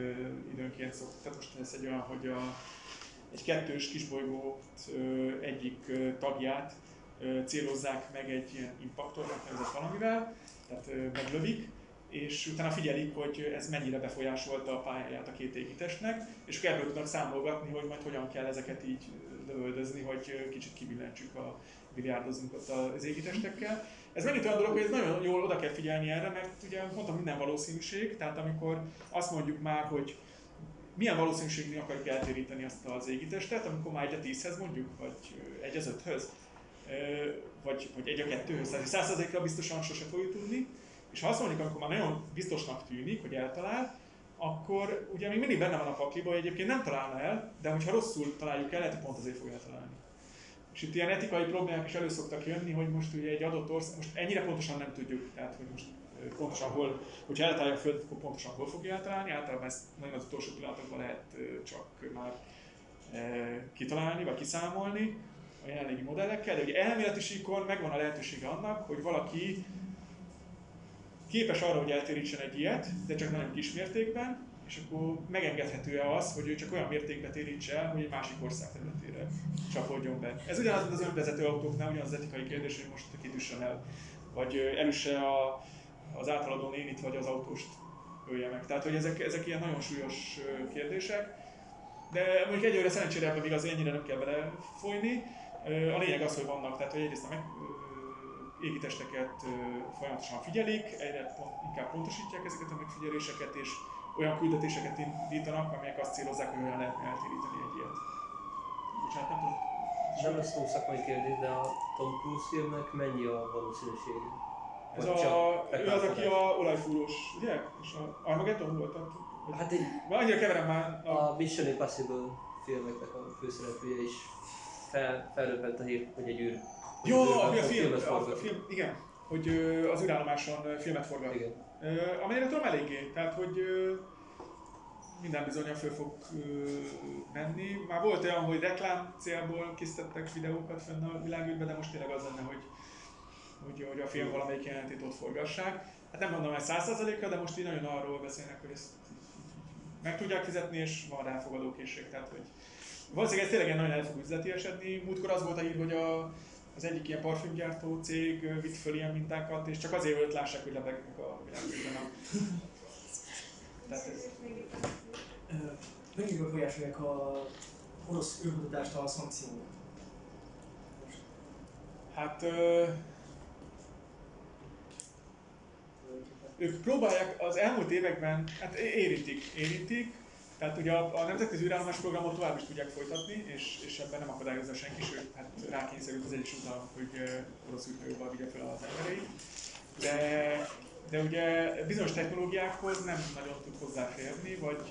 időnként szok, tehát most ez egy olyan, hogy a, egy kettős kisbolygót uh, egyik uh, tagját célozzák meg egy ilyen impaktornak nevezett valamivel, tehát meglövik, és utána figyelik, hogy ez mennyire befolyásolta a pályáját a két égitestnek, és ebből tudnak számolgatni, hogy majd hogyan kell ezeket így lövöldözni, hogy kicsit kibillentsük a biliárdozunk ott az égitestekkel. Ez megint olyan dolog, hogy ez nagyon jól oda kell figyelni erre, mert ugye mondtam minden valószínűség, tehát amikor azt mondjuk már, hogy milyen valószínűség akarjuk eltéríteni azt az égitestet, amikor már egy a tízhez mondjuk, vagy egy az öthöz, vagy, vagy egy a kettőhöz, tehát százszerzékra biztosan sose fogjuk tudni, és ha azt mondjuk, amikor már nagyon biztosnak tűnik, hogy eltalál, akkor ugye még mindig benne van a pakliba, hogy egyébként nem találna el, de hogyha rosszul találjuk el, lehet, hogy pont azért fog eltalálni. És itt ilyen etikai problémák is elő szoktak jönni, hogy most ugye egy adott ország, most ennyire pontosan nem tudjuk, tehát hogy most pontosan hol, hogyha eltalálja a Föld, akkor pontosan hol fogja eltalálni, általában ezt nagyon az utolsó pillanatokban lehet csak már kitalálni, vagy kiszámolni a jelenlegi modellekkel, de ugye elméleti síkon megvan a lehetősége annak, hogy valaki képes arra, hogy eltérítsen egy ilyet, de csak nagyon kis mértékben, és akkor megengedhető-e az, hogy ő csak olyan mértékben térítse el, hogy egy másik ország területére csapódjon be. Ez ugyanaz, mint az önvezető autóknál, ugyanaz az etikai kérdés, hogy most kitüssön el, vagy elüsse a, az áthaladó nénit, vagy az autóst ölje meg. Tehát, hogy ezek, ezek ilyen nagyon súlyos kérdések, de mondjuk egyőre szerencsére ebben még az ennyire nem kell belefolyni. A lényeg az, hogy vannak, tehát hogy egyrészt a meg, égitesteket folyamatosan figyelik, egyre pont, inkább pontosítják ezeket a megfigyeléseket, és olyan küldetéseket indítanak, amelyek azt célozzák, hogy olyan lehetne eltéríteni egy ilyet. Bocsánat, nem tudom. Nem lesz túl szakmai kérdés, de a Tom Cruise filmnek mennyi a valószínűség? Ez a, ő az, aki a olajfúrós, ugye? És a Armageddon volt? Hát egy, Már annyira keverem már. A, a Mission Impossible filmeknek a főszereplője is fel, felröppent a hír, hogy egy űr jó, ami a film, a, a film, igen, hogy az űrállomáson filmet forgat. Igen. Amennyire tudom eléggé, tehát hogy minden bizonyal föl fog menni. Már volt olyan, hogy reklám célból készítettek videókat fenn a világűrbe, de most tényleg az lenne, hogy, hogy, hogy a film valamelyik jelentét ott forgassák. Hát nem mondom, hogy százszerzalékra, de most így nagyon arról beszélnek, hogy ezt meg tudják fizetni, és van rá fogadókészség. Tehát, hogy valószínűleg ez tényleg nagyon el fog üzleti esetni. Múltkor az volt a hír, hogy a az egyik ilyen parfümgyártó cég vitt föl ilyen mintákat, és csak azért, hogy lássák, hogy lebegnek a világban. Tehát ez... Mennyire befolyásolják a orosz űrkutatást a szankciók? Hát... Ö, ők próbálják az elmúlt években, hát érintik, érintik, Tehát ugye a, a nemzetközi űrállomás programot tovább is tudják folytatni, és, és ebben nem akadályozza senki, sőt, hát rákényszerült az Egyesült Államok, hogy orosz űrhajóval vigye fel az embereit. De, de ugye bizonyos technológiákhoz nem nagyon tud hozzáférni, vagy,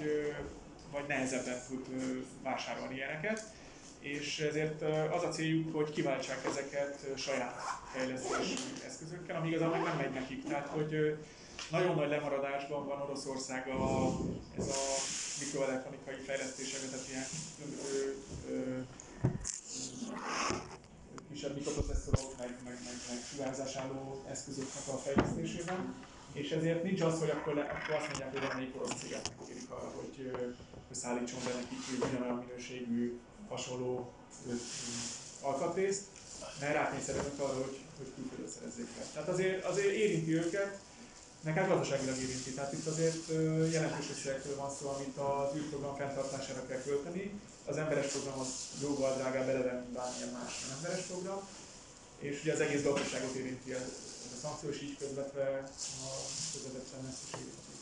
vagy nehezebben tud vásárolni ilyeneket és ezért az a céljuk, hogy kiváltsák ezeket saját fejlesztési eszközökkel, ami igazából nem megy nekik. Tehát, hogy nagyon nagy lemaradásban van Oroszország a, ez a mikroelektronikai fejlesztésekben, tehát ilyen kisebb mikroprocesszorok, meg, meg, meg, meg sugárzásálló eszközöknek a fejlesztésében. És ezért nincs az, hogy akkor, le, akkor azt mondják, hogy valamelyik orosz céget megkérik arra, hogy, hogy szállítson be nekik ugyanolyan minőségű, hasonló alkatrészt, mert rákényszerülnek arra, hogy, hogy külföldön szerezzék le. Tehát azért, azért érinti őket, Nekem gazdaságilag érinti, tehát itt azért jelentős összegekről van szó, amit az űrprogram fenntartására kell költeni. Az emberes program az jóval drágább eleve, mint bármilyen más emberes program. És ugye az egész gazdaságot érinti ez, ez a szankció, és így közvetve a közvetetten ezt is érinti.